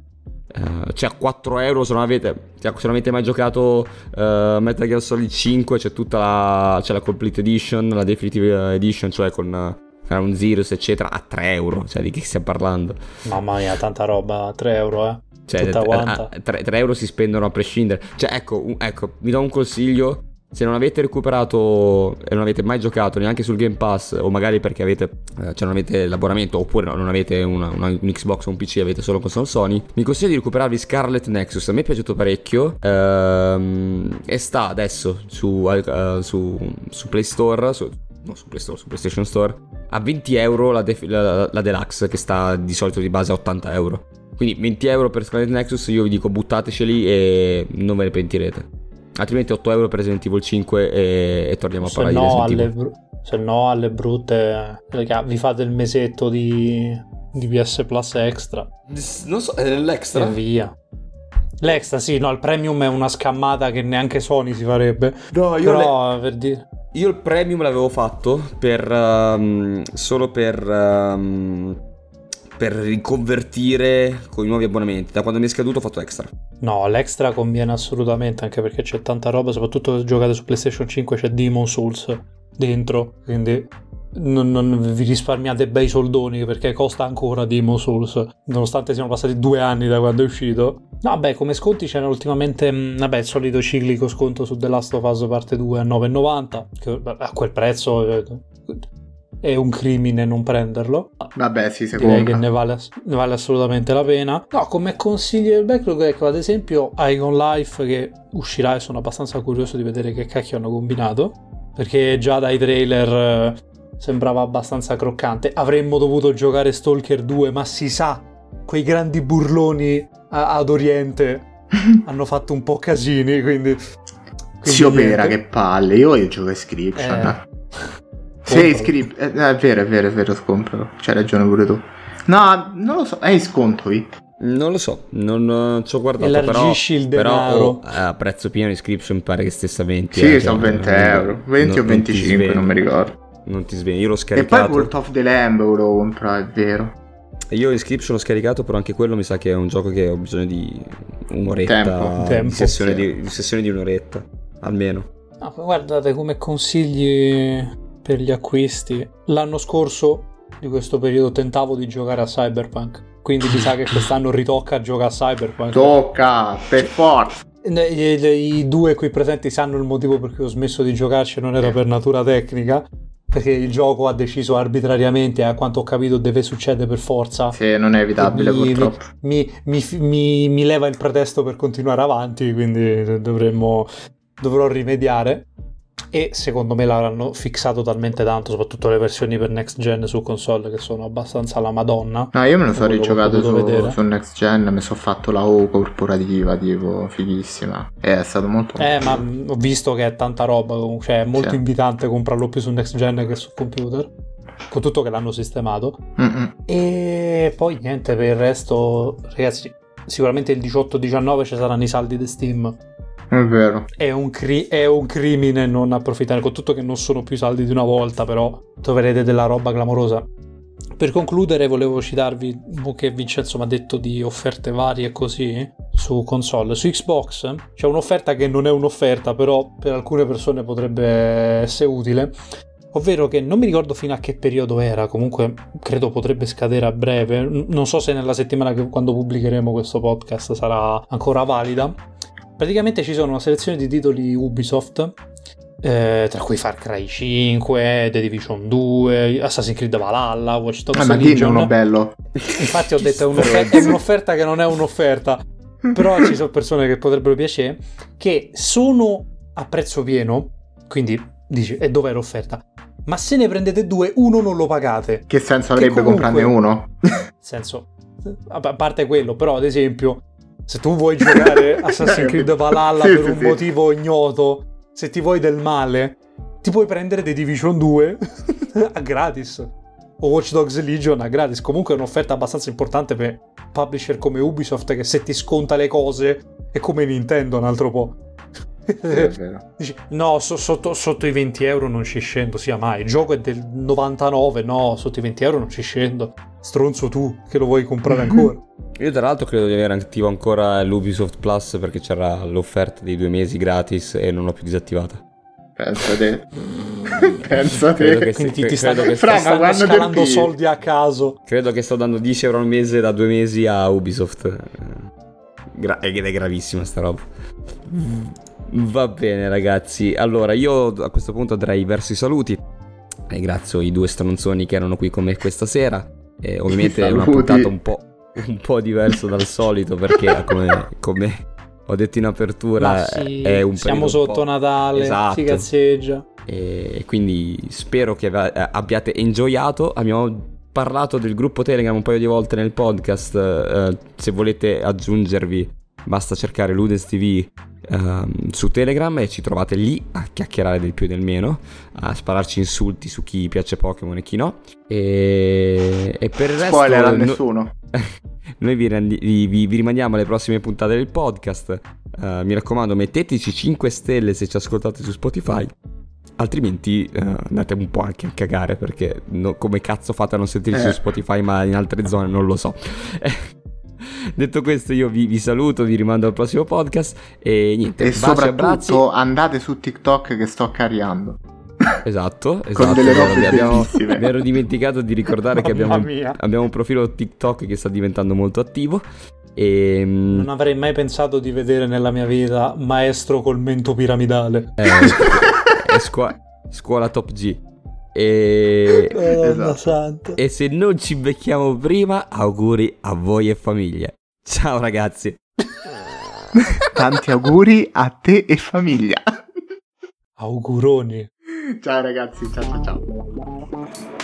Speaker 4: Eh, c'è a 4 euro se non avete, se non avete mai giocato eh, Metal Gear Solid 5 c'è tutta la, c'è la Complete Edition, la Definitive Edition, cioè con eh, Ground Zeroes eccetera a 3 euro, cioè di che stiamo parlando?
Speaker 1: Mamma mia, tanta roba, 3 euro, eh.
Speaker 4: Cioè,
Speaker 1: Tutta
Speaker 4: eh,
Speaker 1: quanta.
Speaker 4: eh, 3, euro si spendono a prescindere. Cioè, ecco, ecco, vi do un consiglio. Se non avete recuperato e non avete mai giocato neanche sul Game Pass, o magari perché avete, eh, cioè non avete l'abbonamento, oppure no, non avete una, una- un Xbox o un PC, avete solo console Sony, mi consiglio di recuperarvi Scarlet Nexus. A me è piaciuto parecchio. ehm, e sta adesso su, eh, su, su Play Store, su, no, su Play Store, su PlayStation Store, a 20 euro la, def- la- la Deluxe, che sta di solito di base a 80 euro. Quindi 20 euro per Scarlet Nexus, io vi dico buttateceli e non ve ne pentirete. Altrimenti 8 euro per Resident Evil 5 e, e torniamo a
Speaker 1: Se
Speaker 4: parlare di
Speaker 1: no,
Speaker 4: Resident
Speaker 1: alle,
Speaker 4: Evil.
Speaker 1: se no, alle brutte, raga, vi fate il mesetto di, di PS Plus Extra
Speaker 4: Non so, è
Speaker 1: e via. L'extra, sì, no, il premium è una scammata che neanche Sony si farebbe.
Speaker 4: No,
Speaker 1: Però, per dire...
Speaker 4: Io il premium l'avevo fatto per ehm, solo per ehm, per riconvertire con i nuovi abbonamenti. Da quando mi è scaduto ho fatto extra.
Speaker 1: No, l'extra conviene assolutamente, anche perché c'è tanta roba, soprattutto se giocate su PlayStation 5 c'è Demon Souls dentro, quindi non, non vi risparmiate bei soldoni perché costa ancora Demon Souls, nonostante siano passati due anni da quando è uscito. No, beh, come sconti c'era ultimamente, mh, vabbè, il solito ciclico sconto su The Last of Us parte 2 a 9,90, che a quel prezzo eh, è un crimine non prenderlo.
Speaker 2: Vabbè, sì,
Speaker 1: Direi
Speaker 2: secondo.
Speaker 1: che ne vale, ne vale assolutamente la pena. No, come consigli del backlog, ecco, ad esempio Icon Life che uscirà e sono abbastanza curioso di vedere che cacchio hanno combinato. Perché già dai trailer eh, sembrava abbastanza croccante. Avremmo dovuto giocare Stalker 2, ma si sa, quei grandi burloni a- ad Oriente hanno fatto un po' casini, quindi... Quindi
Speaker 2: Pera,
Speaker 1: niente.
Speaker 2: che palle. Io voglio giocare Scription.
Speaker 1: Eh,
Speaker 2: Sì,
Speaker 1: compralo.
Speaker 2: script. eh, è vero, è vero, è vero, scompralo. C'hai ragione pure tu. No, non lo so. È in sconto, vi.
Speaker 4: Non lo so, non eh, ci ho guardato però,
Speaker 1: Elargisci il
Speaker 4: però
Speaker 1: denaro.
Speaker 4: oh, a prezzo pieno inscription mi pare che stessa 20.
Speaker 2: Sì,
Speaker 4: eh,
Speaker 2: sono
Speaker 4: cioè,
Speaker 2: 20
Speaker 4: non-
Speaker 2: euro. 20 o
Speaker 4: non- ti
Speaker 2: 25,
Speaker 4: svegli.
Speaker 2: non mi ricordo.
Speaker 4: Non ti svegli, io l'ho
Speaker 2: E poi
Speaker 4: scaricato.
Speaker 2: Cult of the Lamb volevo comprare, è vero.
Speaker 4: Io inscription l'ho scaricato, però anche quello mi sa che è un gioco che ho bisogno di un'oretta.
Speaker 2: Tempo.
Speaker 4: di
Speaker 1: Tempo,
Speaker 4: sessione,
Speaker 2: sì.
Speaker 4: di, di sessione di un'oretta, almeno.
Speaker 1: No, guardate come consigli per gli acquisti. L'anno scorso di questo periodo tentavo di giocare a Cyberpunk. Quindi mi sa che quest'anno ritocca a giocare a Cyberpunk.
Speaker 2: Tocca, per forza.
Speaker 1: I, due qui presenti sanno il motivo per cui ho smesso di giocarci, non era per natura tecnica. Perché il gioco ha deciso arbitrariamente, a quanto ho capito, deve succedere per forza.
Speaker 2: Sì, non è evitabile,
Speaker 1: Mi-
Speaker 2: purtroppo.
Speaker 1: mi, mi- mi- mi leva il pretesto per continuare avanti, quindi dovremmo, dovrò rimediare. E secondo me l'hanno fissato talmente tanto, soprattutto le versioni per next gen su console che sono abbastanza la madonna.
Speaker 2: No, io me lo sono rigiocato su, su, next gen, mi sono fatto la O corporativa, tipo, fighissima. E è stato molto...
Speaker 1: Eh, ma ho visto che è tanta roba, comunque, cioè è molto sì. invitante comprarlo più su next gen che su computer. Con tutto che l'hanno sistemato. Mm-mm. E poi niente, per il resto, ragazzi, sicuramente il 18-19 ci saranno i saldi di Steam
Speaker 2: è vero.
Speaker 1: È un, cri- è un, crimine non approfittare, con tutto che non sono più saldi di una volta, però troverete della roba clamorosa. Per concludere, volevo citarvi che Vincenzo mi ha detto di offerte varie così su console. Su Xbox c'è un'offerta che non è un'offerta, però per alcune persone potrebbe essere utile. Ovvero che non mi ricordo fino a che periodo era, comunque credo potrebbe scadere a breve. Non so se nella settimana che quando pubblicheremo questo podcast sarà ancora valida Praticamente ci sono una selezione di titoli Ubisoft, eh, tra cui Far Cry 5, The Division 2, Assassin's Creed Valhalla, Watch Dogs
Speaker 2: ah, ma Legion. uno bello.
Speaker 1: Infatti ho detto è un'offerta, è un'offerta che non è un'offerta, però ci sono persone che potrebbero piacere, che sono a prezzo pieno, quindi dici, e dov'è l'offerta? Ma se ne prendete due, uno non lo pagate.
Speaker 2: Che senso avrebbe comunque, comprarne uno?
Speaker 1: senso, a parte quello, però ad esempio se tu vuoi giocare Assassin's Creed Valhalla sì, per sì, un sì. motivo ignoto, se ti vuoi del male, ti puoi prendere The Division 2 a gratis. O Watch Dogs Legion a gratis. Comunque è un'offerta abbastanza importante per publisher come Ubisoft che se ti sconta le cose è come Nintendo un altro po'. Dici, no, so, sotto, sotto, i 20 euro non ci scendo, sia mai. Il gioco è del 99, no, sotto i 20 euro non ci scendo. Stronzo tu che lo vuoi comprare ancora.
Speaker 4: Io tra l'altro credo di avere attivo ancora l'Ubisoft Plus perché c'era l'offerta dei due mesi gratis e non l'ho più disattivata.
Speaker 2: Pensa te. Pensa te.
Speaker 1: Che Quindi ti, ti sta, che Fra, stanno scalando soldi a caso.
Speaker 4: Credo che sto dando 10 euro al mese da due mesi a Ubisoft. Gra- ed è gravissima sta roba. Va bene ragazzi, allora io a questo punto andrei verso i saluti. Ringrazio i due stronzoni che erano qui con me questa sera. E ovviamente è una puntata un po', un po', diverso dal solito perché come, come ho detto in apertura
Speaker 1: sì,
Speaker 4: è un
Speaker 1: siamo sotto
Speaker 4: un
Speaker 1: Natale, esatto. si cazzeggia.
Speaker 4: E quindi spero che abbiate enjoyato. Abbiamo parlato del gruppo Telegram un paio di volte nel podcast. Eh, se volete aggiungervi, basta cercare Ludens TV uh, su Telegram e ci trovate lì a chiacchierare del più e del meno, a spararci insulti su chi piace Pokémon e chi no. E, e per il resto...
Speaker 2: Spoiler a nessuno.
Speaker 4: Noi vi, rendi, vi, vi, rimandiamo alle prossime puntate del podcast. Uh, mi raccomando, metteteci 5 stelle se ci ascoltate su Spotify. Altrimenti uh, andate un po' anche a cagare perché no, come cazzo fate a non sentirci eh. su Spotify ma in altre zone non lo so. Detto questo, io vi, vi, saluto, vi rimando al prossimo podcast e niente.
Speaker 2: E soprattutto andate su TikTok che sto cariando.
Speaker 4: Esatto, esatto. Con delle robe abbiamo, mi ero dimenticato di ricordare che abbiamo, abbiamo un profilo TikTok che sta diventando molto attivo. E...
Speaker 1: Ehm, non avrei mai pensato di vedere nella mia vita maestro col mento piramidale.
Speaker 4: Eh, è scu- scuola top G. E...
Speaker 1: Esatto.
Speaker 4: e se non ci becchiamo prima, auguri a voi e famiglia. Ciao ragazzi.
Speaker 2: Tanti auguri a te e famiglia.
Speaker 1: Auguroni.
Speaker 2: Ciao ragazzi, ciao ciao ciao.